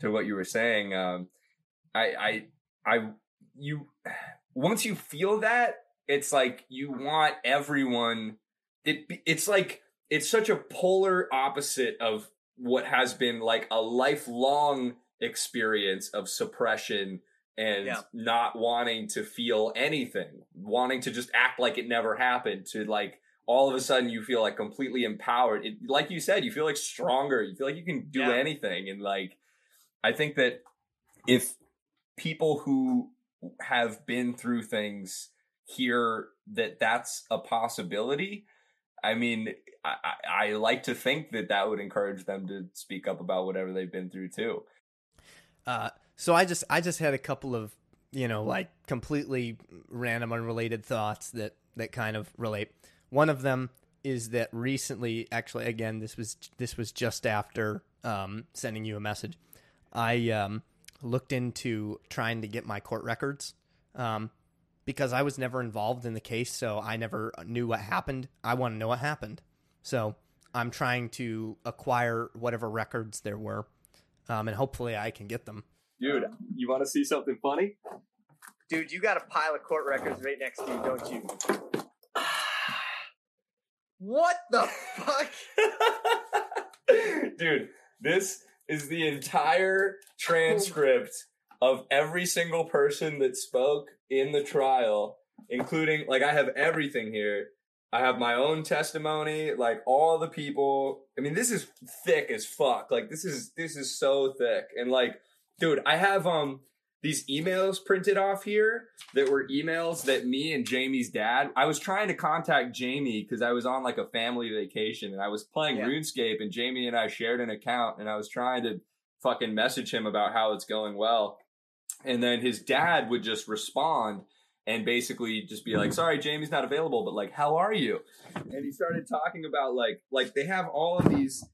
to what you were saying. Um, I I I you once you feel that, it's like you want everyone. It it's like it's such a polar opposite of what has been like a lifelong experience of suppression and Yeah. not wanting to feel anything, wanting to just act like it never happened, to like all of a sudden you feel like completely empowered. It, like you said, you feel like stronger. You feel like you can do Yeah. anything. And like, I think that if people who have been through things hear that that's a possibility, I mean, I, I, I like to think that that would encourage them to speak up about whatever they've been through too. Uh, so I just I just had a couple of you know like completely random unrelated thoughts that that kind of relate. One of them is that recently, actually, again, this was this was just after um, sending you a message. I um, looked into trying to get my court records um, because I was never involved in the case, so I never knew what happened. I want to know what happened, so I'm trying to acquire whatever records there were, um, and hopefully I can get them. Dude, you want to see something funny? Dude, you got a pile of court records right next to you, don't you? [sighs] What the fuck? [laughs] Dude, this is the entire transcript of every single person that spoke in the trial, including, like, I have everything here. I have my own testimony, like all the people. I mean, this is thick as fuck. Like, this is, this is so thick. And like, dude, I have, um, these emails printed off here that were emails that me and Jamie's dad. I was trying to contact Jamie because I was on like a family vacation and I was playing Yeah. RuneScape and Jamie and I shared an account and I was trying to fucking message him about how it's going well. And then his dad would just respond and basically just be like, "Sorry, Jamie's not available, but like, how are you?" And he started talking about like like they have all of these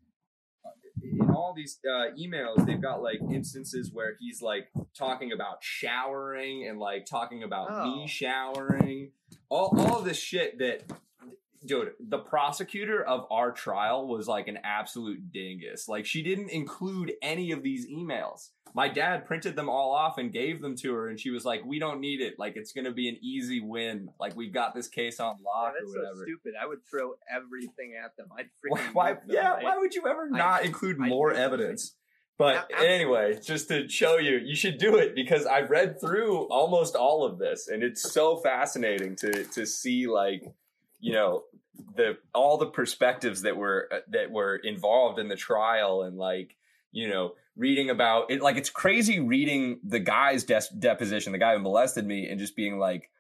in all these uh, emails, they've got like instances where he's like talking about showering and like talking about Oh. me showering, all all of this shit that. Dude, the prosecutor of our trial was like an absolute dingus. Like, she didn't include any of these emails. My dad printed them all off and gave them to her, and she was like, "We don't need it. Like, it's gonna be an easy win. Like, we've got this case on Yeah, lock that's or so whatever." stupid. I would throw everything at them. I'd [laughs] Why? freaking why them, yeah. Why would you ever I- not include I more evidence? But absolutely. anyway, just to show you, you should do it because I read through almost all of this, and it's so fascinating to to see like you know the all the perspectives that were uh, that were involved in the trial, and like you know reading about it. Like it's crazy reading the guy's deposition, the guy who molested me, and just being like,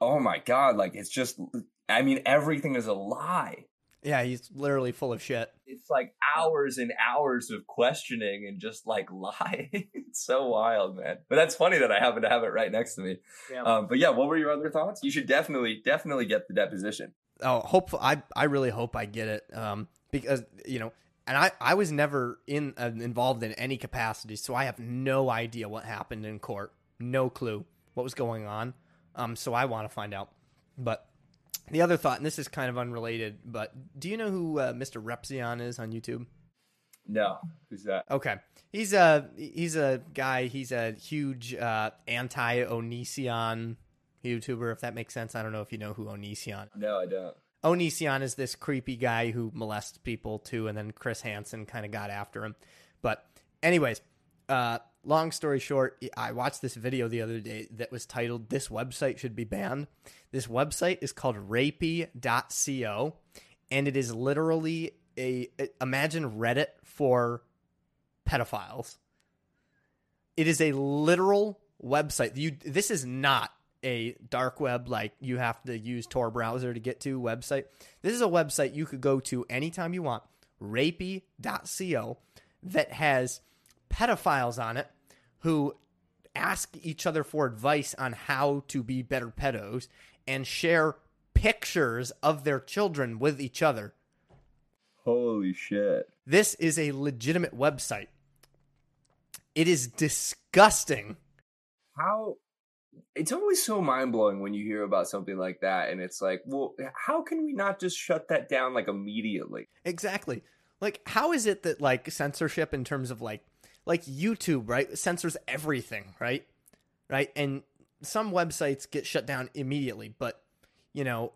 oh my god, like it's just. I mean, everything is a lie Yeah, he's literally full of shit. it's like hours and hours of questioning and just like [laughs] lying. it's so wild, man. But that's funny that I happen to have it right next to me. Yeah. Um, but yeah, what were your other thoughts? You should definitely, definitely get the deposition. oh hope i i really hope i get it um because you know and i i was never in uh, involved in any capacity so i have no idea what happened in court no clue what was going on um so i want to find out but the other thought and this is kind of unrelated but do you know who uh, mr repzion is on youtube No, who's that? Okay. He's a he's a guy. He's a huge uh, anti Onision YouTuber, if that makes sense. I don't know if you know who Onision. No, I don't. Onision is this creepy guy who molests people too, and then Chris Hansen kind of got after him. But anyways, uh, long story short, I watched this video the other day that was titled "This website should be banned." This website is called rapey.co, and it is literally a imagine Reddit for pedophiles. It is a literal website. You this is not a dark web like you have to use Tor browser to get to website. This is a website you could go to anytime you want, rapey.co that has pedophiles on it who ask each other for advice on how to be better pedos and share pictures of their children with each other. Holy shit. This is a legitimate website. It is disgusting. How it's always so mind blowing when you hear about something like that, and it's like, well, how can we not just shut that down like immediately? Exactly. Like how is it that like censorship in terms of like like YouTube, right? Censors everything, right? Right? And some websites get shut down immediately, but you know,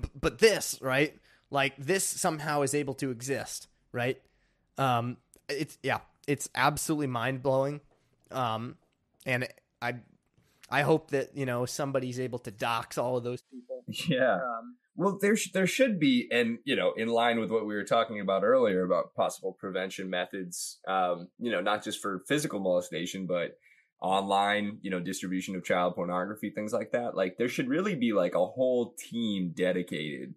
b- but this, right? Like this somehow is able to exist, right? Um it's yeah, it's absolutely mind-blowing. Um and I I hope that, you know, somebody's able to dox all of those people. Yeah. Um, Well, there sh- there should be, and you know, in line with what we were talking about earlier about possible prevention methods, um, you know, not just for physical molestation, but online, you know, distribution of child pornography, things like that. Like, there should really be like a whole team dedicated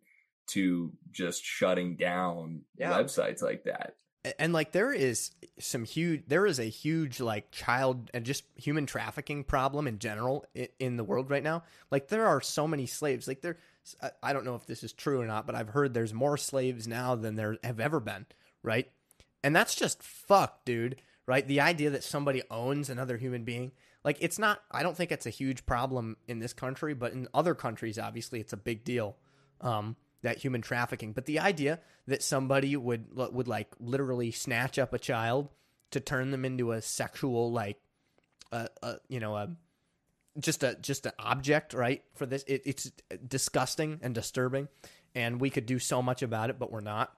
to just shutting down Yeah. websites like that. And like there is some huge there is a huge like child and just human trafficking problem in general in, in the world right now like there are so many slaves like there I- don't know if this is true or not but i've heard there's more slaves now than there have ever been right? And that's just fuck dude right? The idea that somebody owns another human being like it's not i don't think it's a huge problem in this country but in other countries obviously it's a big deal um that human trafficking. But the idea that somebody would would like literally snatch up a child to turn them into a sexual like uh, uh you know a just a just an object right for this it, it's disgusting and disturbing and we could do so much about it, but we're not.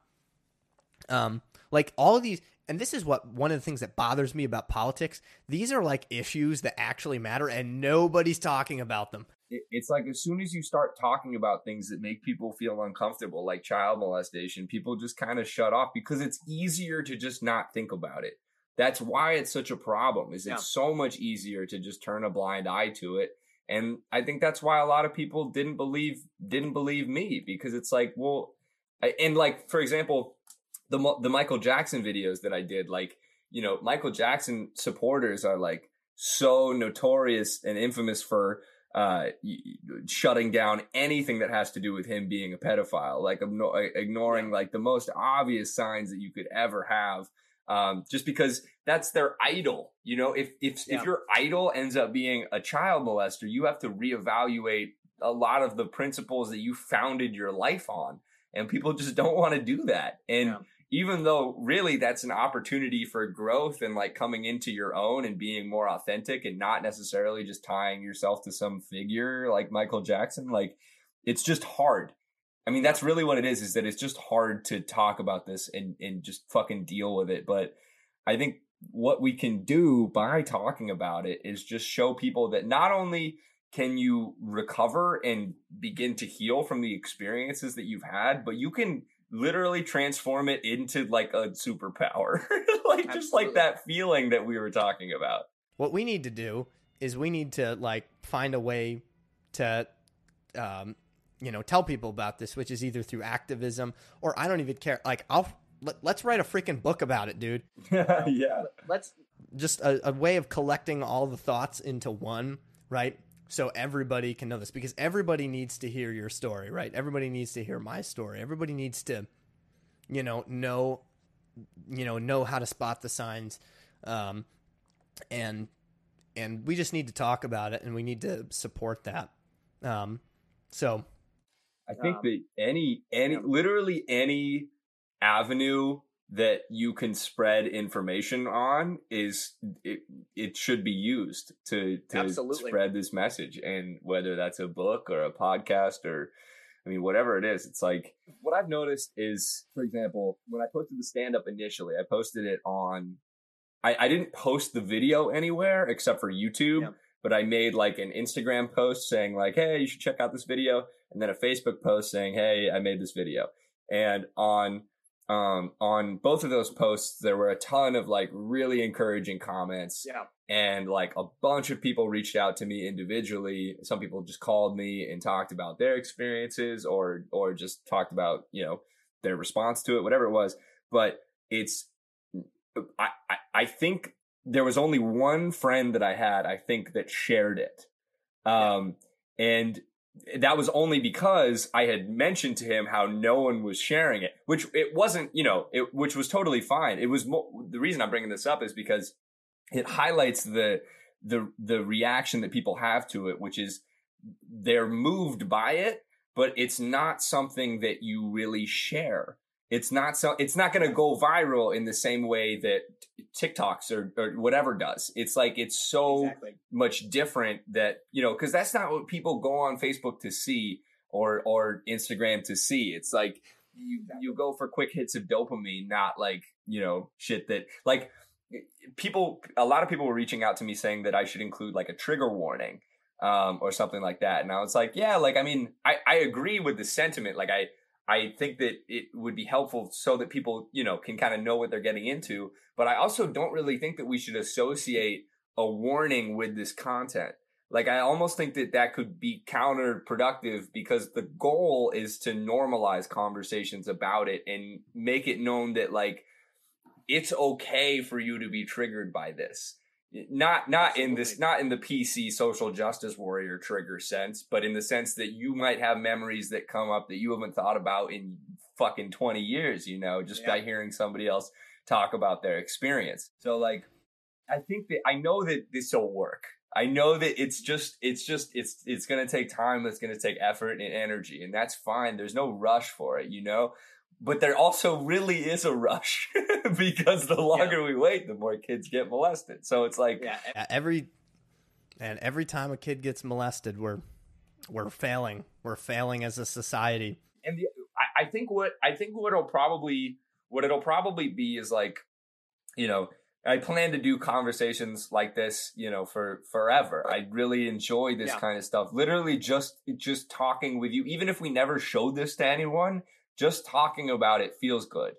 Um, like all of these, and this is what one of the things that bothers me about politics. These are like issues that actually matter, and nobody's talking about them. It's like as soon as you start talking about things that make people feel uncomfortable, like child molestation, people just kind of shut off because it's easier to just not think about it. That's why it's such a problem. Is Yeah. it's so much easier to just turn a blind eye to it. And I think that's why a lot of people didn't believe didn't believe me because it's like, well, I- and like for example, the the Michael Jackson videos that I did, like you know, Michael Jackson supporters are like so notorious and infamous for uh, shutting down anything that has to do with him being a pedophile, like ignoring like the most obvious signs that you could ever have, um, just because that's their idol. You know, if if Yeah. if your idol ends up being a child molester, you have to reevaluate a lot of the principles that you founded your life on, and people just don't want to do that. And Yeah. even though really that's an opportunity for growth and like coming into your own and being more authentic and not necessarily just tying yourself to some figure like Michael Jackson, like it's just hard. I mean, that's really what it is, is that it's just hard to talk about this and, and just fucking deal with it. But I think what we can do by talking about it is just show people that not only can you recover and begin to heal from the experiences that you've had, but you can literally transform it into like a superpower. [laughs] like just like that feeling that we were talking about. What we need to do is we need to like find a way to, um, you know, tell people about this, which is either through activism or I don't even care. Like, I'll let, let's write a freaking book about it, dude. [laughs] yeah. Let's Just a, a way of collecting all the thoughts into one, right? So everybody can know this because everybody needs to hear your story, right? Everybody needs to hear my story. Everybody needs to, you know, know, you know, know how to spot the signs, um, and and we just need to talk about it and we need to support that. Um, so I think Um, that any any yeah. literally any avenue that you can spread information on is it, it should be used to to Absolutely. spread this message and whether that's a book or a podcast or I mean whatever it is it's like what I've noticed is for example when I posted the stand up initially I posted it on I, I didn't post the video anywhere except for YouTube Yeah. but I made like an Instagram post saying like hey you should check out this video and then a Facebook post saying, "Hey, I made this video." And on um on both of those posts there were a ton of like really encouraging comments yeah. and like a bunch of people reached out to me individually. Some people just called me and talked about their experiences or or just talked about, you know, their response to it, whatever it was. But it's I I, I think there was only one friend that I had, I think, that shared it. Um and that was only because I had mentioned to him how no one was sharing it, which it wasn't, you know, it, which was totally fine. It was mo- the reason I'm bringing this up is because it highlights the the the reaction that people have to it, which is they're moved by it, but it's not something that you really share. It's not so. It's not going to go viral in the same way that TikToks or, or whatever does. It's like it's so exactly. much different that you know because that's not what people go on Facebook to see or or Instagram to see. It's like you you go for quick hits of dopamine, not like you know shit that like people. A lot of people were reaching out to me saying that I should include like a trigger warning um, or something like that, and I was like, yeah, like I mean, I I agree with the sentiment. Like I I think that it would be helpful so that people you know can kind of know what they're getting into. But I also don't really think that we should associate a warning with this content. Like I almost think that that could be counterproductive because the goal is to normalize conversations about it and make it known that like it's okay for you to be triggered by this. Not not in this not in the PC social justice warrior trigger sense, but in the sense that you might have memories that come up that you haven't thought about in fucking 20 years, you know, just Yeah. by hearing somebody else talk about their experience. So like I think that I know that this will work. I know that it's just it's just it's it's going to take time, it's going to take effort and energy and that's fine. There's no rush for it, you know? But there also really is a rush [laughs] because the longer we wait, the more kids get molested. So it's like Yeah. Yeah, every and every time a kid gets molested, we're we're failing. We're failing as a society. and the, I think what I think what it'll probably what it'll probably be is like, you know, I plan to do conversations like this, you know, for forever. I really enjoy this Yeah. kind of stuff. Literally just just talking with you, even if we never showed this to anyone, just talking about it feels good.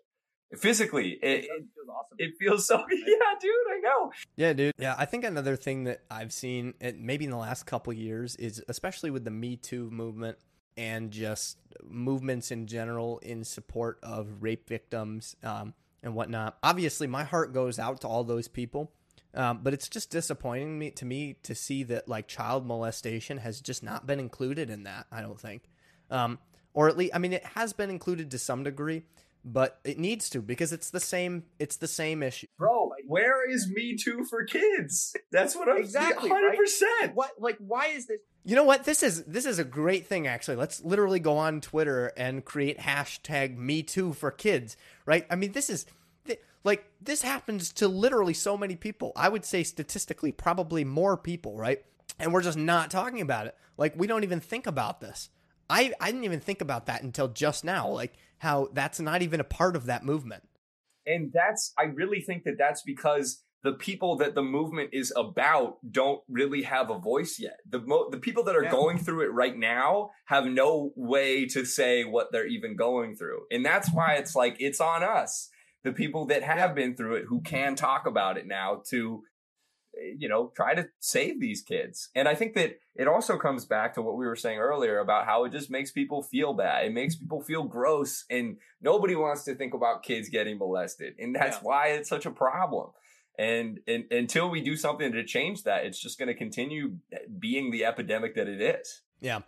Physically, it, it, feels awesome. it feels so [laughs] yeah, dude, I know. Yeah, dude. Yeah, I think another thing that I've seen, and maybe in the last couple years, is especially with the Me Too movement and just movements in general in support of rape victims um, and whatnot. Obviously, my heart goes out to all those people, um, but it's just disappointing me to me to see that like child molestation has just not been included in that. I don't think, um, or at least, I mean, it has been included to some degree. But it needs to because it's the same. It's the same issue. Bro, where is Me Too for kids? That's what I'm Exactly, hundred right? percent. what like why is this You know what? This is this is a great thing actually. Let's literally go on Twitter and create hashtag me too for kids, right? I mean, this is like this happens to literally so many people. I would say statistically probably more people, right? And we're just not talking about it. Like we don't even think about this. I I didn't even think about that until just now, like how that's not even a part of that movement. and that's i really think that that's because the people that the movement is about don't really have a voice yet the mo- the people that are Yeah. going through it right now have no way to say what they're even going through and that's why it's like it's on us the people that have Yeah. been through it who can talk about it now to you know try to save these kids and i think that it also comes back to what we were saying earlier about how it just makes people feel bad it makes people feel gross and nobody wants to think about kids getting molested and that's Yeah. why it's such a problem and, and until we do something to change that it's just going to continue eh, being the epidemic that it is Yeah.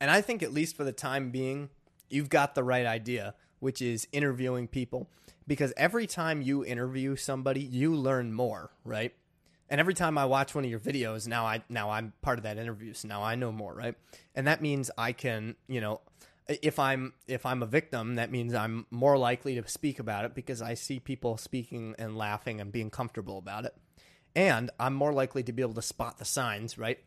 And I think, at least for the time being, you've got the right idea, which is interviewing people. Because every time you interview somebody, you learn more, right? And every time I watch one of your videos, now I now I'm part of that interview, so now I know more, right? And that means I can, you know, if I'm if I'm a victim, that means I'm more likely to speak about it because I see people speaking and laughing and being comfortable about it. And I'm more likely to be able to spot the signs, right?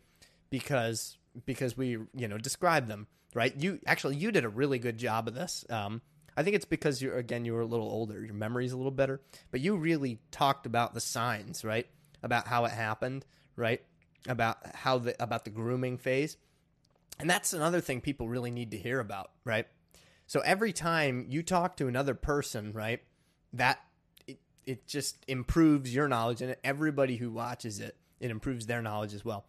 because because we you know describe them right you actually you did a really good job of this um i think it's because you're again you were a little older your memory's a little better but you really talked about the signs right about how it happened right? About how the about the grooming phase. And that's another thing people really need to hear about right? So every time you talk to another person right that it, it just improves your knowledge and everybody who watches it it improves their knowledge as well.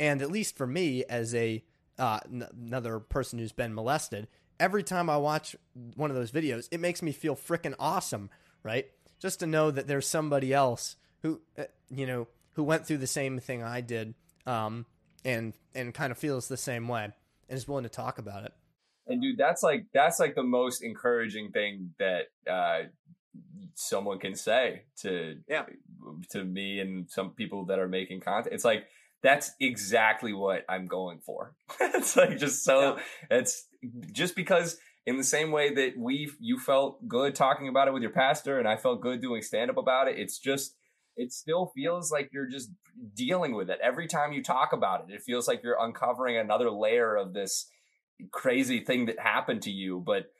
And at least for me, as a uh, n- another person who's been molested, every time I watch one of those videos, it makes me feel freaking awesome, right? Just to know that there's somebody else who, uh, you know, who went through the same thing I did, um, and and kind of feels the same way and is willing to talk about it. and dude that's like that's like the most encouraging thing that uh someone can say to Yeah. to me and some people that are making content it's like that's exactly what i'm going for [laughs] it's like just so it's just because in the same way that we you felt good talking about it with your pastor and i felt good doing stand up about it it's just it still feels like you're just dealing with it. Every time you talk about it it feels like you're uncovering another layer of this crazy thing that happened to you. But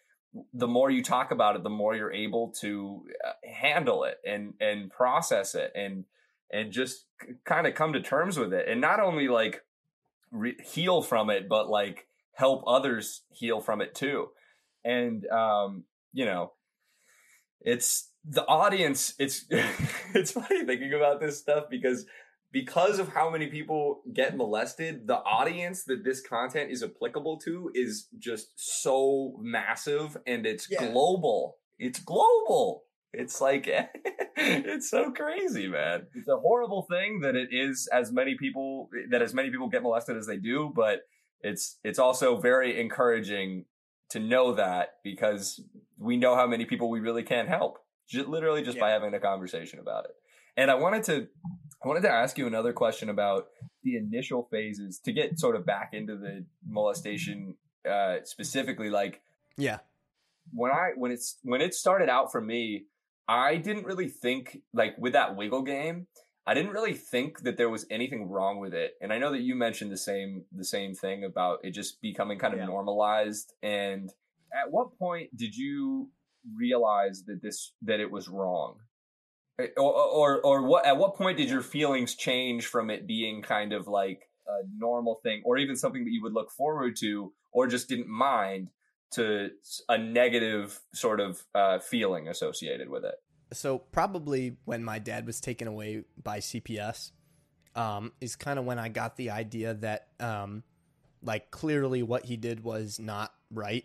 the more you talk about it the more you're able to uh, handle it and and process it and and just kind of come to terms with it. And not only like re- heal from it but like help others heal from it too. And um you know it's the audience it's [laughs] it's funny thinking about this stuff because because of how many people get molested the audience that this content is applicable to is just so massive and it's Yeah. global. It's global. It's like [laughs] it's so crazy man. It's a horrible thing that it is as many people that as many people get molested as they do but it's it's also very encouraging to know that because we know how many people we really can't help Ju- literally just by having a conversation about it and i wanted to i wanted to ask you another question about the initial phases to get sort of back into the molestation uh specifically like Yeah, when I when it's when it started out for me, I didn't really think like with that wiggle game, I didn't really think that there was anything wrong with it. And I know that you mentioned the same the same thing about it just becoming kind of Yeah. normalized and at what point did you realize that this that it was wrong? Eh, or, or or what at what point did your feelings change from it being kind of like a normal thing or even something that you would look forward to or just didn't mind to a negative sort of uh, feeling associated with it? So probably when my dad was taken away by cps um, is kind of when i got the idea that um, like clearly what he did was not right.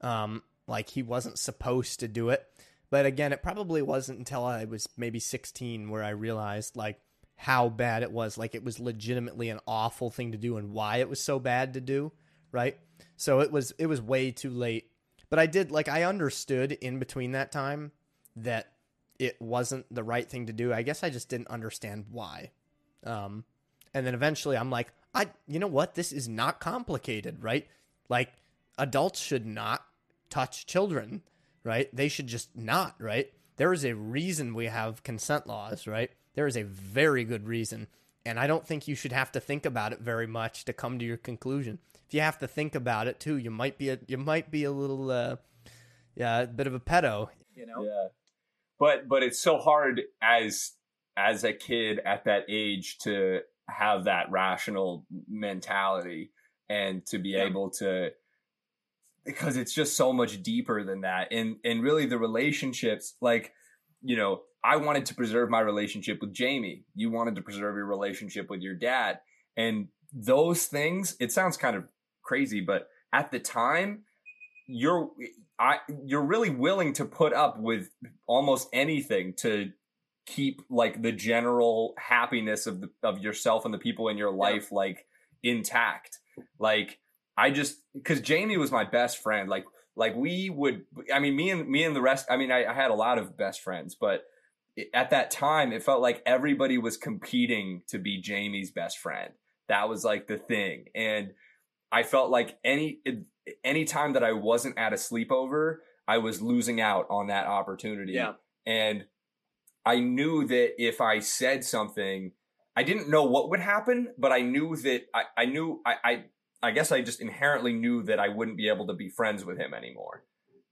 Um, like he wasn't supposed to do it but again, it probably wasn't until I was maybe 16 where I realized like how bad it was. Like it was legitimately an awful thing to do and why it was so bad to do, right? So it was it was way too late. But I did like I understood in between that time that it wasn't the right thing to do. I guess I just didn't understand why. Um and then eventually I'm like, I you know what? This is not complicated, right? Like adults should not touch children right? They should just not, right? There is a reason we have consent laws, right? There is a very good reason. And I don't think you should have to think about it very much to come to your conclusion. If you have to think about it too, you might be a you might be a little uh yeah, a bit of a pedo, you know. Yeah. But but it's so hard as as a kid at that age to have that rational mentality and to be yeah. able to because it's just so much deeper than that. And and really the relationships, like, you know, I wanted to preserve my relationship with Jamie. You wanted to preserve your relationship with your dad. And those things, it sounds kind of crazy, but at the time, you're I you're really willing to put up with almost anything to keep like the general happiness of the, of yourself and the people in your life yeah. like intact. Like I just because Jamie was my best friend. Like like we would. I mean, me and me and the rest. I mean, I, I had a lot of best friends, but at that time, it felt like everybody was competing to be Jamie's best friend. That was like the thing, and I felt like any any time that I wasn't at a sleepover, I was losing out on that opportunity. Yeah. And I knew that if I said something, I didn't know what would happen, but I knew that I, I knew I, I I guess I just inherently knew that I wouldn't be able to be friends with him anymore,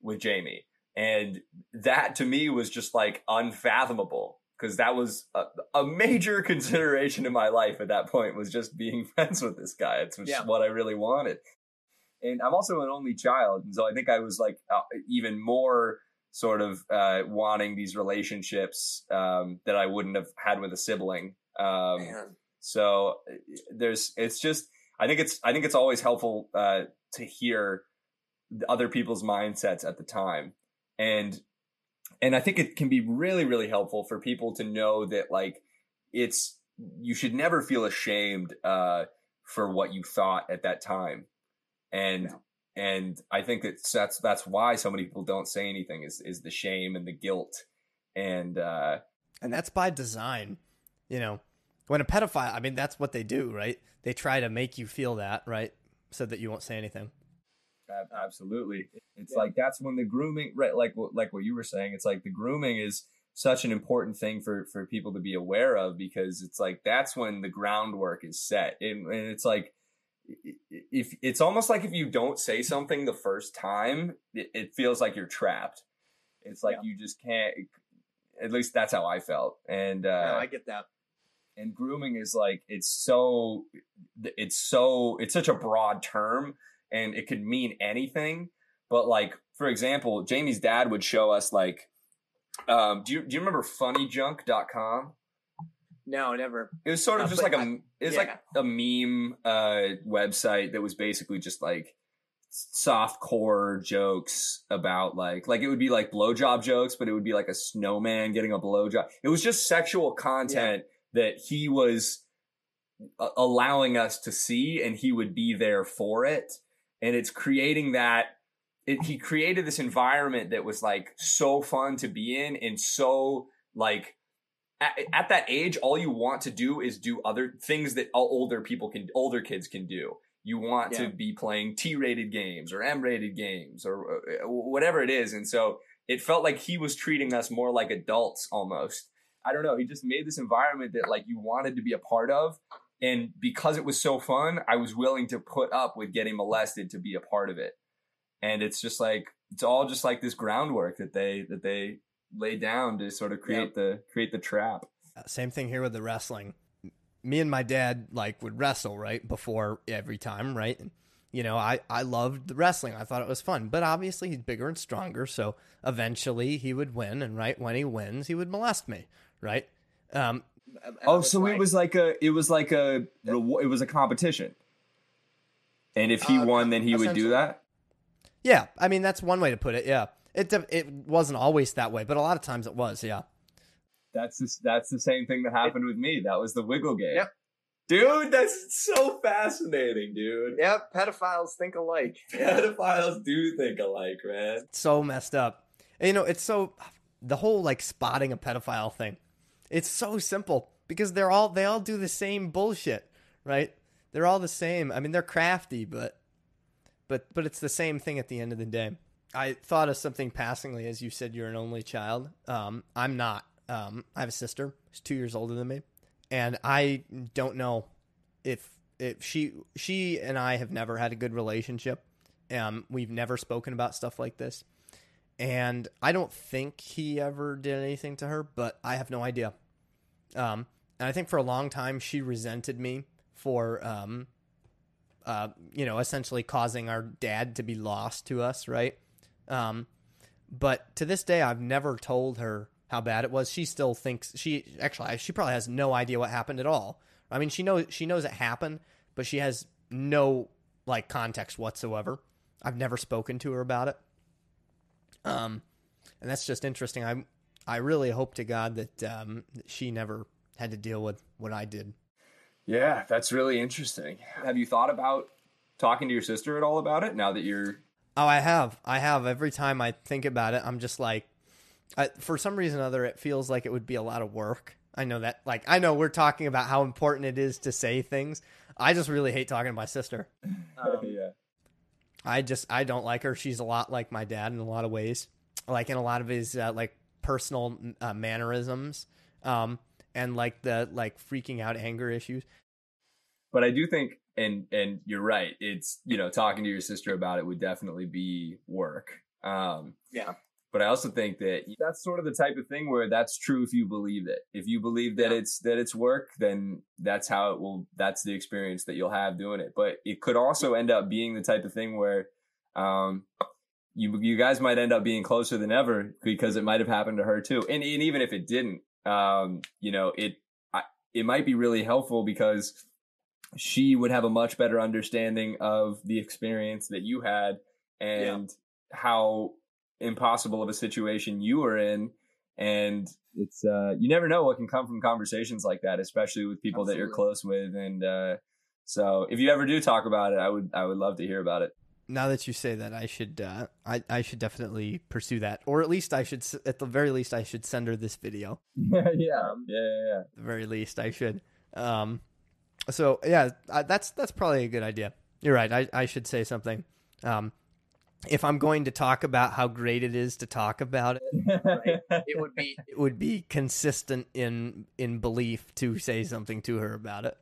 with Jamie. And that to me was just like unfathomable because that was a, a, major [laughs] consideration in my life at that point was just being [laughs] friends with this guy. It's yeah. what I really wanted. And I'm also an only child. And so I think I was like uh, even more sort of uh, wanting these relationships um, that I wouldn't have had with a sibling. Um, so uh, there's, it's just, I think it's I think it's always helpful uh, to hear other people's mindsets at the time, and and I think it can be really really helpful for people to know that like it's you should never feel ashamed uh, for what you thought at that time, and. Yeah. And I think that's that's that's why so many people don't say anything is is the shame and the guilt, and uh, and that's by design. You know, when a pedophile, I mean, that's what they do, right? They try to make you feel that, right? So that you won't say anything. Absolutely. It's yeah. like that's when the grooming, right? Like, like what you were saying, it's like the grooming is such an important thing for, for people to be aware of because it's like that's when the groundwork is set. And, and it's like, if it's almost like if you don't say something the first time, it, it feels like you're trapped. It's like yeah. you just can't. At least that's how I felt. And uh, no, I get that and grooming is like it's so it's so it's such a broad term and it could mean anything but like for example jamie's dad would show us like um do you do you remember funnyjunk.com no never it was sort of uh, just like a it was yeah. like a meme uh website that was basically just like soft core jokes about like like it would be like blowjob jokes, but it would be like a snowman getting a blowjob. It was just sexual content yeah that he was allowing us to see and he would be there for it. And it's creating that it, he created this environment that was like so fun to be in and so like at, at, that age all you want to do is do other things that older people can older kids can do you want yeah. to be playing t-rated games or m-rated games or uh, whatever it is and so it felt like he was treating us more like adults almost I don't know. He just made this environment that like you wanted to be a part of. And because it was so fun, I was willing to put up with getting molested to be a part of it. and it's just like it's all just like this groundwork that they that they lay down to sort of create the create the trap. Uh, Same thing here with the wrestling. Me and my dad like would wrestle right before every time, right? And, you know, I I loved the wrestling. I thought it was fun, but obviously he's bigger and stronger, so eventually he would win, and right when he wins, he would molest me, right? Um, Oh, so it was like a it was like a rewa- it was a competition, and if he Uh, won, then he would do that. yeah, I mean that's one way to put it. Yeah, it it wasn't always that way, but a lot of times it was. Yeah. That's the, that's the same thing that happened with me. That was the wiggle game. Yep. Dude, that's so fascinating, dude. Yep, pedophiles think alike. [laughs] Pedophiles do think alike, man. so messed up. And, you know, it's so the whole like spotting a pedophile thing. It's so simple because they're all they all do the same bullshit, right? They're all the same. I mean, they're crafty, but but but it's the same thing at the end of the day. I thought of something passingly as you said you're an only child. Um, I'm not. Um, I have a sister. She's two years older than me, and I don't know if if she she and I have never had a good relationship. Um, we've never spoken about stuff like this, and I don't think he ever did anything to her, but I have no idea. Um, and I think for a long time she resented me for um, uh, you know, essentially causing our dad to be lost to us, right? Um, but to this day, I've never told her how bad it was. She still thinks she actually she probably has no idea what happened at all. I mean, she knows she knows it happened, but she has no like context whatsoever. I've never spoken to her about it. Um, and that's just interesting. I I really hope to God that um that she never had to deal with what I did. Yeah, that's really interesting. Have you thought about talking to your sister at all about it now that you're Oh, I have. I have. Every time I think about it, I'm just like, I, for some reason or other, it feels like it would be a lot of work. I know that, like, I know we're talking about how important it is to say things. I just really hate talking to my sister. Um, [laughs] yeah. I just, I don't like her. She's a lot like my dad in a lot of ways, like in a lot of his, uh, like, personal uh, mannerisms, um, and like the, like, freaking out anger issues. But I do think and and you're right. It's you know, talking to your sister about it would definitely be work. Um Yeah. But I also think that that's sort of the type of thing where that's true if you believe it. If you believe that Yeah. it's that it's work, then that's how it will. That's the experience that you'll have doing it. But it could also end up being the type of thing where, um, you you guys might end up being closer than ever because it might have happened to her too. And and even if it didn't, um, you know, it I, it might be really helpful because she would have a much better understanding of the experience that you had and how impossible of a situation you were in and it's uh you never know what can come from conversations like that especially with people that you're close with and uh so if you ever do talk about it i would i would love to hear about it Now that you say that, I should, uh, I, I should definitely pursue that, or at least I should, at the very least, I should send her this video. [laughs] yeah yeah yeah yeah At the very least, I should. Um, so yeah, I, that's that's probably a good idea. You're right. I, I should say something. Um, if I'm going to talk about how great it is to talk about it, [laughs] It would be it would be consistent in in belief to say something to her about it.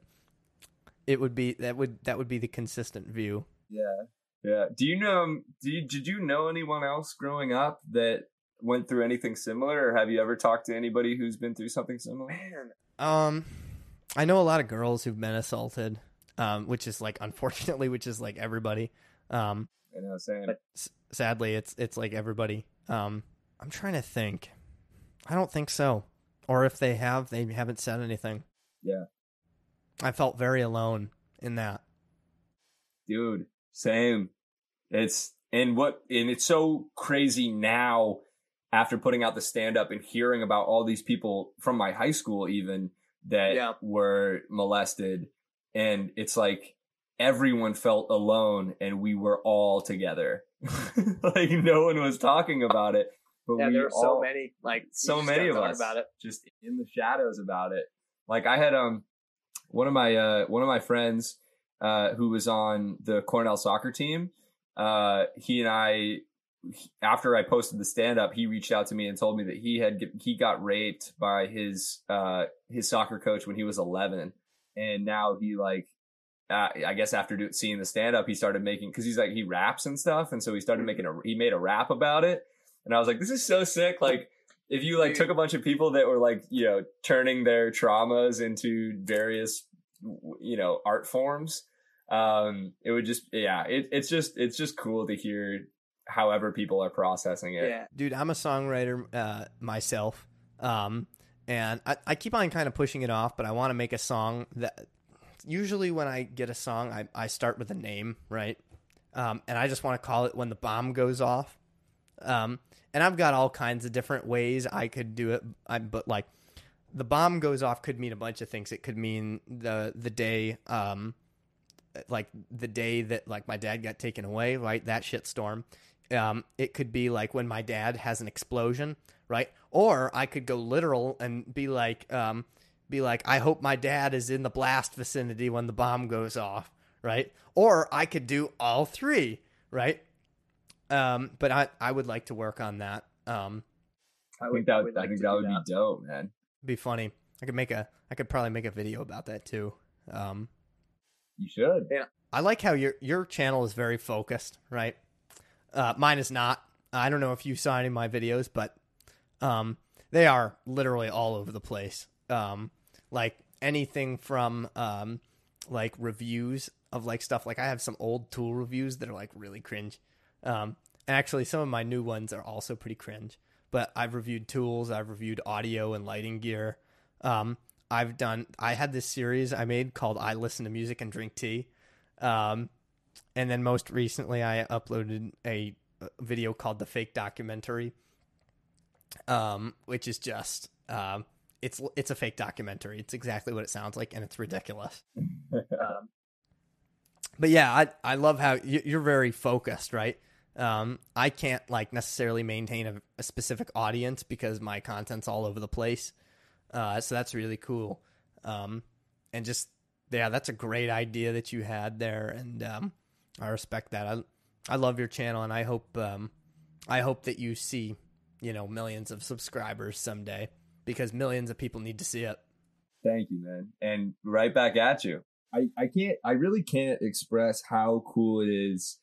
It would be that would that would be the consistent view. yeah yeah do you know do you, did you know anyone else growing up that went through anything similar or have you ever talked to anybody who's been through something similar man. Um, I know a lot of girls who've been assaulted, um, which is like unfortunately, which is like everybody. Um, i know saying s- sadly, it's it's like everybody. Um, I'm trying to think. I don't think so. Or if they have, they haven't said anything. Yeah. I felt very alone in that. dude same it's and what and it's so crazy now after putting out the stand up and hearing about all these people from my high school even that Yeah. were molested and it's like everyone felt alone and we were all together [laughs] like no one was talking about it but Yeah, we there so all- many. Like so many of us about it. just in the shadows about it. Like I had um one of my uh one of my friends uh who was on the Cornell soccer team. Uh he and I after I posted the stand up, he reached out to me and told me that he had he got raped by his uh his soccer coach when he was 11 and now he like uh, I guess after do, seeing the stand up, he started making because he's like he raps and stuff, and so he started making a he made a rap about it, and I was like, this is so sick. Like if you like took a bunch of people that were like you know turning their traumas into various you know art forms, um, it would just yeah, it, it's just it's just cool to hear however people are processing it. Yeah. dude i'm a songwriter uh, myself um, and I, I keep on kind of pushing it off but i want to make a song that usually when i get a song i, I start with a name right? Um, and i just want to call it when the bomb goes off. Um, and i've got all kinds of different ways i could do it I, but like the bomb goes off could mean a bunch of things. It could mean the the day um, like the day that like my dad got taken away right? That shitstorm um, it could be like when my dad has an explosion, right? Or I could go literal and be like, um, be like, I hope my dad is in the blast vicinity when the bomb goes off, right? Or I could do all three, right? Um, but I, I would like to work on that. Um, I think that would, I, think that would be dope, man. Be funny. I could make a, I could probably make a video about that too. Um, you should. Yeah. I like how your your channel is very focused, right? Uh, mine is not. I don't know if you saw any of my videos, but um, they are literally all over the place. Um, like anything from um, like reviews of like stuff. Like I have some old tool reviews that are like really cringe. Um, and actually, some of my new ones are also pretty cringe. But I've reviewed tools. I've reviewed audio and lighting gear. Um, I've done. I had this series I made called "I Listen to Music and Drink Tea." Um, and then most recently I uploaded a video called the fake documentary um, which is just um, it's it's a fake documentary. It's exactly what it sounds like and it's ridiculous. [laughs] Um, but yeah I, I love how you're very focused right? Um, I can't like necessarily maintain a, a, specific audience because my content's all over the place. Uh, so that's really cool. Um, and just yeah that's a great idea that you had there and um, I respect that. I I love your channel, and I hope um, I hope that you see you know millions of subscribers someday because millions of people need to see it. Thank you, man, and right back at you. I I can't. I really can't express how cool it is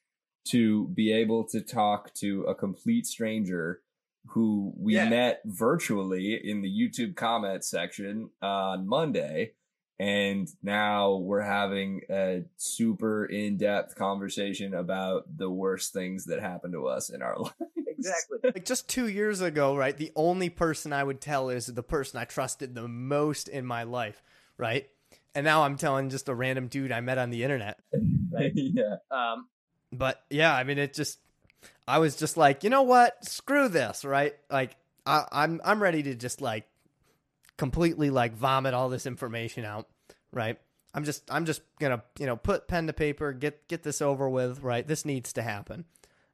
to be able to talk to a complete stranger who we yeah. met virtually in the YouTube comment section on Monday and now we're having a super in-depth conversation about the worst things that happened to us in our [laughs] lives. Exactly. [laughs] Like just 2 years ago, right? The only person I would tell is the person I trusted the most in my life, right? And now I'm telling just a random dude I met on the internet. Right? [laughs] yeah. Um but yeah, I mean it just I was just like, you know what? Screw this, right? Like I, I'm I'm ready to just like completely like vomit all this information out, right? I'm just I'm just gonna you know put pen to paper, get get this over with, right? This needs to happen,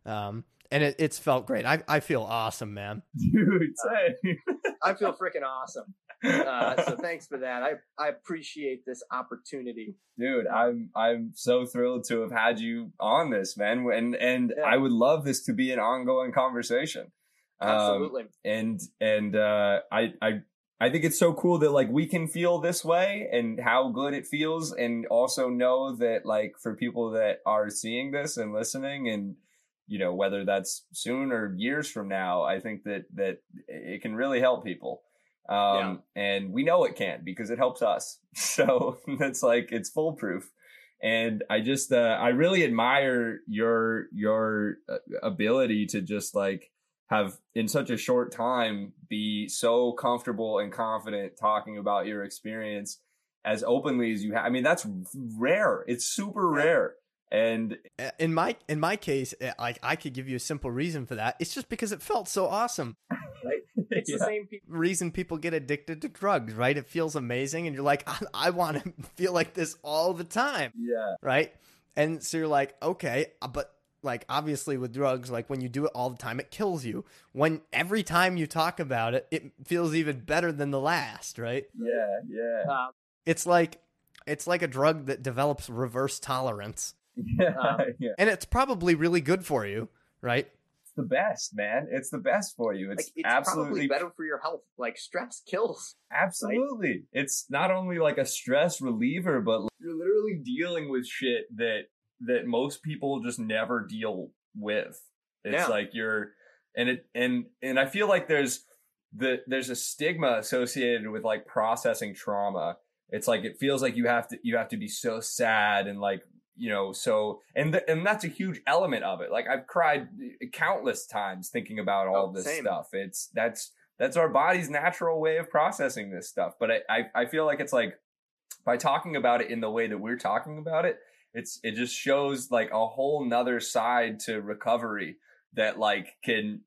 um, and it, it's felt great. I I feel awesome, man. [laughs] Dude, say. I feel freaking awesome. Uh, so thanks for that. I I appreciate this opportunity, dude. I'm I'm so thrilled to have had you on this, man. And and yeah. I would love this to be an ongoing conversation. Absolutely. Um, and and uh, I I I think it's so cool that like we can feel this way and how good it feels and also know that like for people that are seeing this and listening and you know whether that's soon or years from now I think that that it can really help people. Um yeah. and we know it can because it helps us. [laughs] So that's like it's foolproof. And I just uh I really admire your your uh, ability to just like have in such a short time be so comfortable and confident talking about your experience as openly as you have. I mean, that's rare. It's super rare. And in my in my case, uh, like I could give you a simple reason for that. It's just because it felt so awesome. Right? [laughs] It's yeah. the same pe- reason people get addicted to drugs, right? It feels amazing, and you're like, [laughs] I, I want to [laughs] feel like this all the time. Yeah. Right. And so you're like, okay, uh, but like obviously with drugs like when you do it all the time it kills you when every time you talk about it it feels even better than the last right yeah yeah um, it's like it's like a drug that develops reverse tolerance [laughs] yeah, um, yeah. and it's probably really good for you right It's the best, man. It's the best for you. It's, like, it's absolutely better for your health. Like stress kills. Absolutely. Right? It's not only like a stress reliever, but you're literally dealing with shit that that most people just never deal with. It's yeah. like you're and it and and I feel like there's the there's a stigma associated with like processing trauma. It's like it feels like you have to you have to be so sad and like you know so and th- and that's a huge element of it. Like I've cried countless times thinking about all oh, this same. stuff. It's that's that's our body's natural way of processing this stuff. But I, I I feel like it's like by talking about it in the way that we're talking about it, it's it just shows like a whole nother side to recovery that like can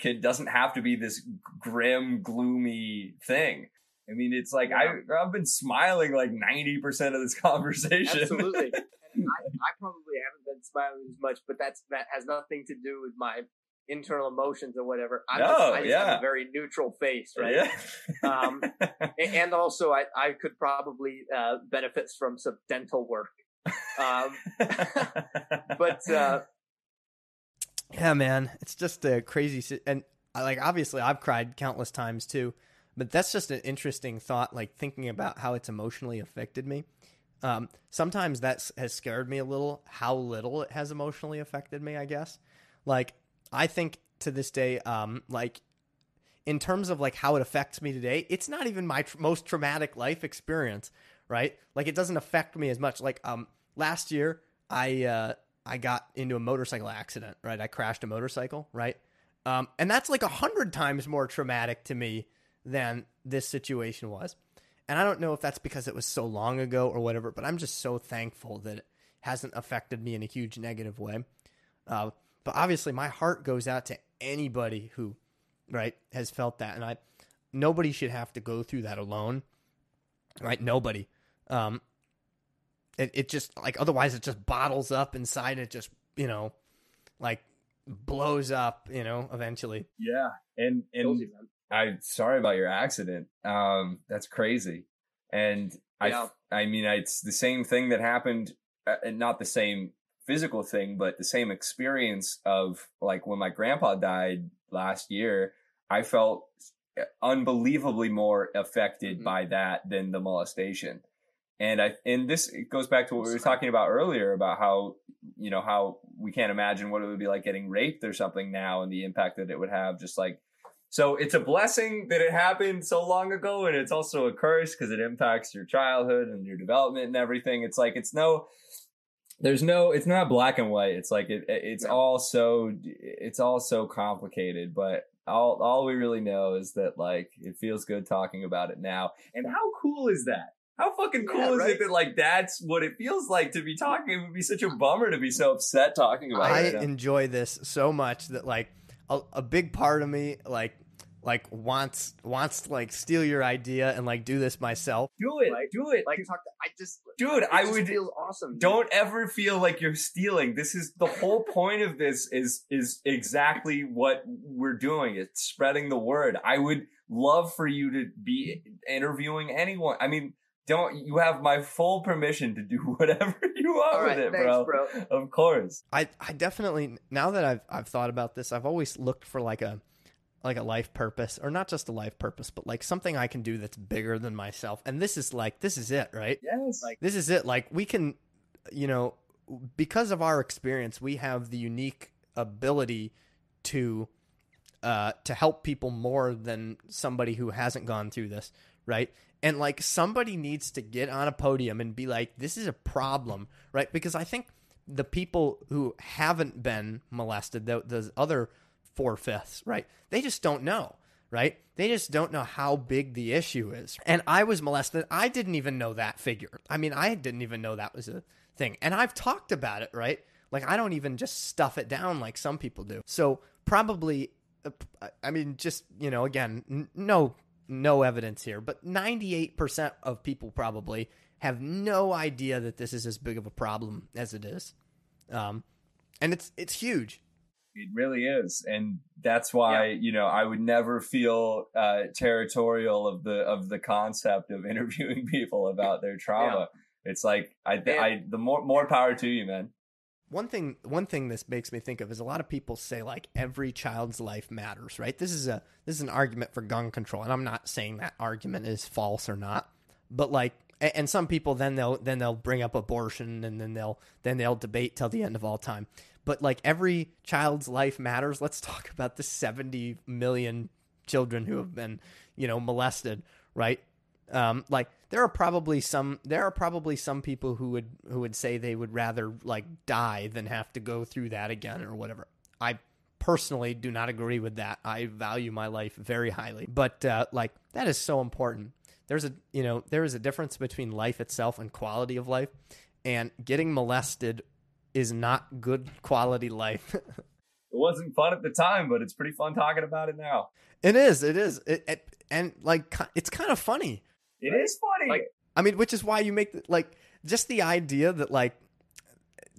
can doesn't have to be this grim gloomy thing i mean it's like yeah. i i've been smiling like 90% of this [laughs] conversation absolutely [laughs] I, I, probably haven't been smiling as much but that's that has nothing to do with my internal emotions or whatever I'm no, just, I just yeah. have a very neutral face right yeah. um, [laughs] and also I, I could probably uh, benefit from some dental work um, [laughs] but uh, yeah, man, it's just a crazy and like obviously I've cried countless times too, but that's just an interesting thought. Like thinking about how it's emotionally affected me. Um, sometimes that has scared me a little. How little it has emotionally affected me, I guess. Like I think to this day, um, like in terms of like how it affects me today, it's not even my tr- most traumatic life experience, right? Like it doesn't affect me as much. Like um, last year, I uh, I got into a motorcycle accident, right? I crashed a motorcycle, right? Um, and that's like a hundred times more traumatic to me than this situation was. And I don't know if that's because it was so long ago or whatever, but I'm just so thankful that it hasn't affected me in a huge negative way. Uh, but obviously, my heart goes out to anybody who, right, has felt that, and I, nobody should have to go through that alone, right? Nobody. Um, it, it just like otherwise it just bottles up inside. It just you know, like blows up. You know, eventually. Yeah, and and I sorry about your accident. Um, that's crazy. And yeah. I I mean it's the same thing that happened, uh, not the same physical thing, but the same experience of like when my grandpa died last year. I felt unbelievably more affected mm-hmm. by that than the molestation. And I and this goes back to what we were talking about earlier about how you know how we can't imagine what it would be like getting raped or something now and the impact that it would have just like so it's a blessing that it happened so long ago and it's also a curse because it impacts your childhood and your development and everything. It's like it's no there's no it's not black and white. It's like it it's yeah. all so it's all so complicated but all all we really know is that like it feels good talking about it now. And how cool is that how fucking cool yeah, is it that like that's what it feels like to be talking? It would be such a bummer to be so upset talking about I it. I enjoy this so much that like a, a big part of me like like wants wants to like steal your idea and like do this myself. Do it, like, do it. Like talk to, I just, dude, I would feel awesome. Dude. Don't ever feel like you're stealing. This is the whole point of this. Is is exactly what we're doing. It's spreading the word. I would love for you to be interviewing anyone. I mean, don't you have my full permission to do [laughs] whatever you want with it, thanks, bro. bro. Of course. I I definitely now that I've I've thought about this, I've always looked for like a like a life purpose or not just a life purpose, but like something I can do that's bigger than myself. And this is like this is it, right? Yes. Like this is it. Like we can you know, because of our experience, we have the unique ability to uh to help people more than somebody who hasn't gone through this, right? And like somebody needs to get on a podium and be like this is a problem right? Because i think the people who haven't been molested the, the other four fifths right they just don't know right? They just don't know how big the issue is. And i was molested. I didn't even know that figure. I mean i didn't even know that was a thing. And i've talked about it right? Like i don't even just stuff it down like some people do. So probably uh, I mean, just you know, again, n- no no evidence here, but 98% of people probably have no idea that this is as big of a problem as it is. Um, and it's it's huge. It really is, and that's why yeah. you know I would never feel uh, territorial of the of the concept of [laughs] interviewing people about their trauma. Yeah. It's like I, I the more more power to you, man. One thing one thing this makes me think of is a lot of people say like every child's life matters right? This is a this is an argument for gun control and i'm not saying that argument is false or not but like and some people then they'll then they'll bring up abortion and then they'll then they'll debate till the end of all time. But like every child's life matters. Let's talk about the 70 million children who have been you know molested right um, like there are probably some there are probably some people who would who would say they would rather like die than have to go through that again or whatever. I personally do not agree with that. I value my life very highly, but uh, like that is so important. There's a you know there is a difference between life itself and quality of life, and getting molested is not good quality life. [laughs] it wasn't fun at the time, but it's pretty fun talking about it now. It is. It is. It, it, and like it's kind of funny it right? is funny. Like, I mean, which is why you make the, like just the idea that like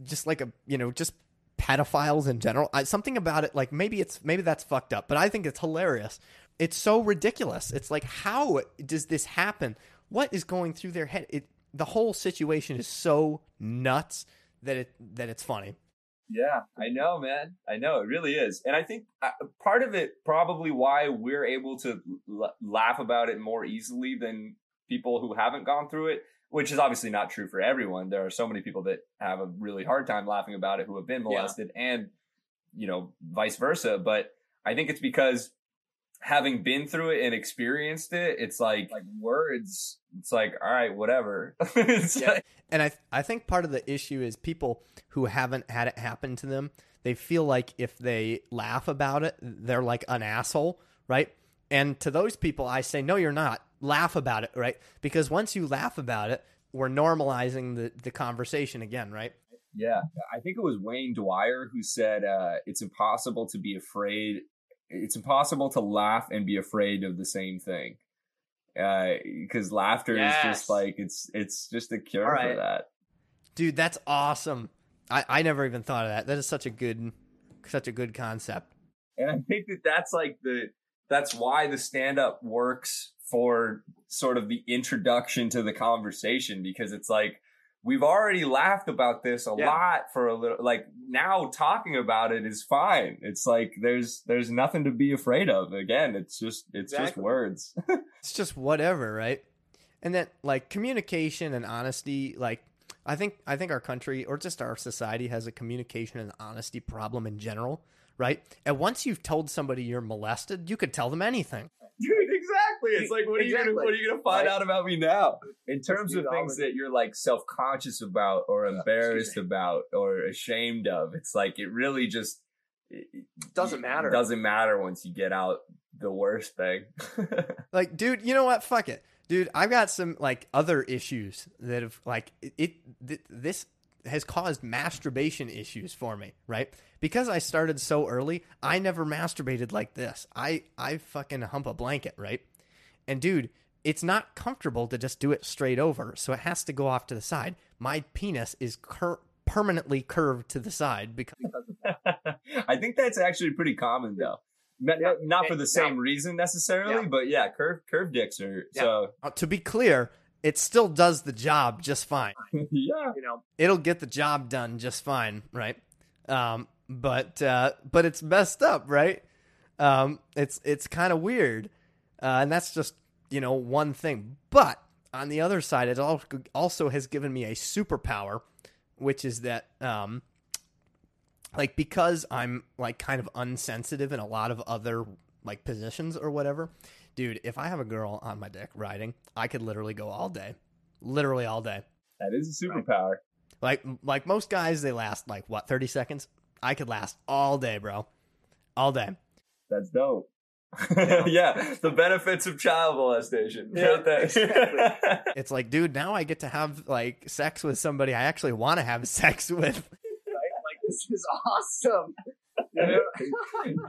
just like a you know just pedophiles in general. I, something about it, like maybe it's maybe that's fucked up, but I think it's hilarious. It's so ridiculous. It's like how does this happen? What is going through their head? It the whole situation is so nuts that it that it's funny. Yeah, I know, man. I know it really is, and I think uh, part of it probably why we're able to l- laugh about it more easily than people who haven't gone through it, which is obviously not true for everyone. There are so many people that have a really hard time laughing about it who have been molested yeah. and, you know, vice versa. But I think it's because having been through it and experienced it, it's like, like words. It's like, all right, whatever. [laughs] yeah. Like, and I, I think part of the issue is people who haven't had it happen to them, they feel like if they laugh about it, they're like an asshole, right? And to those people, I say, no, you're not laugh about it, right? Because once you laugh about it, we're normalizing the, the conversation again, right? Yeah. I think it was Wayne Dyer who said uh, it's impossible to be afraid. It's impossible to laugh and be afraid of the same thing. Uh because uh, laughter yes. is just like, it's it's just a cure right. for that. Dude, that's awesome. I, I never even thought of that. That is such a good, such a good concept. And I think that that's like the, that's why the stand up works for sort of the introduction to the conversation because it's like we've already laughed about this a yeah. lot for a little like now talking about it is fine. It's like there's there's nothing to be afraid of. Again it's just it's exactly. just words. [laughs] It's just whatever right? And then like communication and honesty like i think i think our country or just our society has a communication and honesty problem in general right? And once you've told somebody you're molested you could tell them anything Dude, [laughs] exactly. It's like, what are exactly. you gonna, what are you gonna find right. out about me now? In terms of things that you're like self conscious about, or oh, embarrassed about, or ashamed of, it's like it really just it doesn't matter. Doesn't matter once you get out the worst thing. [laughs] like, dude, you know what? Fuck it, dude. I've got some like other issues that have like it. it th- this has caused masturbation issues for me, right? Because I started so early, I never masturbated like this. I I fucking hump a blanket, right? And dude, it's not comfortable to just do it straight over, so it has to go off to the side. My penis is cur- permanently curved to the side because [laughs] I think that's actually pretty common though. Not, not for the same yeah. reason necessarily, yeah. but yeah, curved curved dicks are yeah. so. Uh, to be clear, it still does the job just fine. [laughs] yeah, you know, it'll get the job done just fine, right? Um, but uh, but it's messed up, right? Um, it's it's kind of weird, uh, and that's just you know one thing. But on the other side, it also has given me a superpower, which is that um, like because I'm like kind of unsensitive in a lot of other like positions or whatever dude, if I have a girl on my dick riding, I could literally go all day, literally all day. That is a superpower. Like like most guys, they last like what thirty seconds. I could last all day, bro, all day. That's dope. yeah, [laughs] the benefits of child molestation. Yeah, right [laughs] it's like, dude, now I get to have like sex with somebody I actually want to have [laughs] sex with. Right? Like this is awesome. [laughs]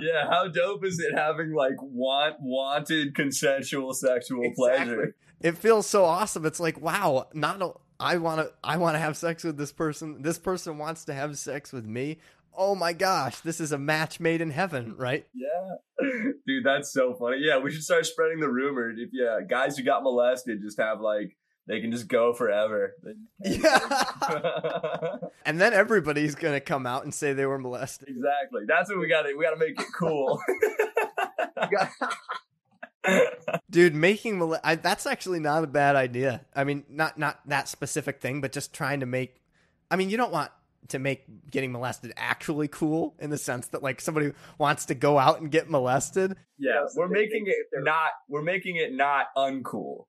yeah, how dope is it having like want wanted consensual sexual exactly. pleasure? It feels so awesome. It's like, wow, not a, I want to I want to have sex with this person. This person wants to have sex with me. Oh my gosh, this is a match made in heaven, right? [laughs] Yeah. [laughs] Dude, that's so funny. Yeah, we should start spreading the rumor. If yeah, guys who got molested just have like they can just go forever. Yeah. [laughs] and then everybody's gonna come out and say they were molested. Exactly. That's what we got to. We got to make it cool. [laughs] Dude, making mole- I, that's actually not a bad idea. I mean, not not that specific thing, but just trying to make. I mean, you don't want to make getting molested actually cool in the sense that like somebody wants to go out and get molested. Yeah, we're making it not. We're making it not uncool.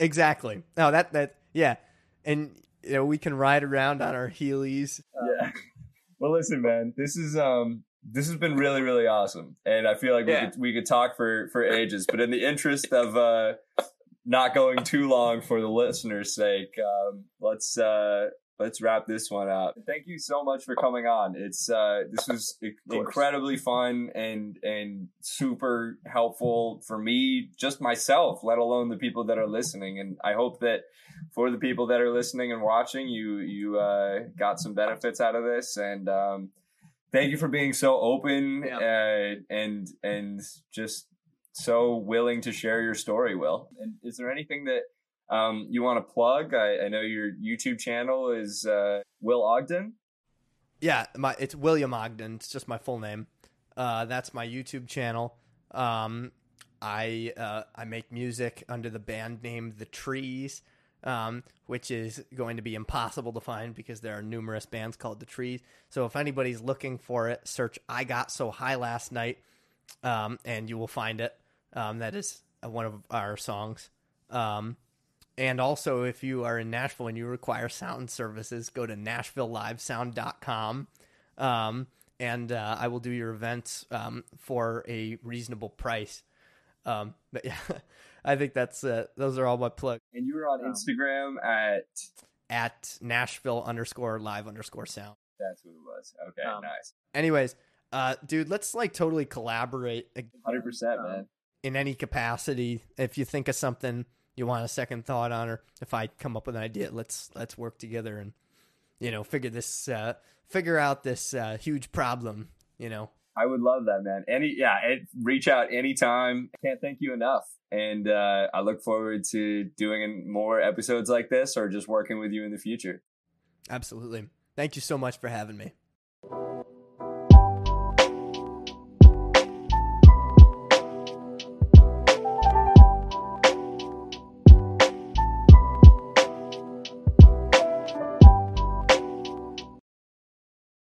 Exactly. No, that that yeah, and you know we can ride around on our Heelys. yeah. [laughs] Well, listen, man. This is um this has been really really awesome and i feel like Yeah. we could we could talk for for ages but in the interest of uh not going too long for the listeners sake um let's uh let's wrap this one up. Thank you so much for coming on. It's uh this was incredibly fun and and super helpful for me just myself let alone the people that are listening. And i hope that for the people that are listening and watching you you uh got some benefits out of this. And um thank you for being so open uh, and and just so willing to share your story will. And is there anything that um, you want to plug I, I know your youtube channel is uh, will ogden Yeah, my it's William Ogden. It's just my full name. Uh, that's my YouTube channel. Um, I uh, I make music under the band name The Trees, um, which is going to be impossible to find because there are numerous bands called The Trees. So if anybody's looking for it, search "I Got So High Last Night," um, and you will find it. Um, that is one of our songs. And also, if you are in Nashville and you require sound services, go to NashvilleLiveSound.com. Um, and uh, I will do your events um, for a reasonable price. Um, but yeah, [laughs] I think that's uh, those are all my plugs and you were on Um, instagram at at Nashville underscore live underscore sound. that's what it was okay Um, nice Anyways, uh, dude, let's like totally collaborate 100% Um, man in any capacity. If you think of something you want a second thought on, or if I come up with an idea, let's let's work together and you know figure this uh, figure out this uh, huge problem. You know, I would love that, man. Any, yeah, and reach out anytime. I can't thank you enough. And uh, I look forward to doing more episodes like this or just working with you in the future. absolutely. Thank you so much for having me.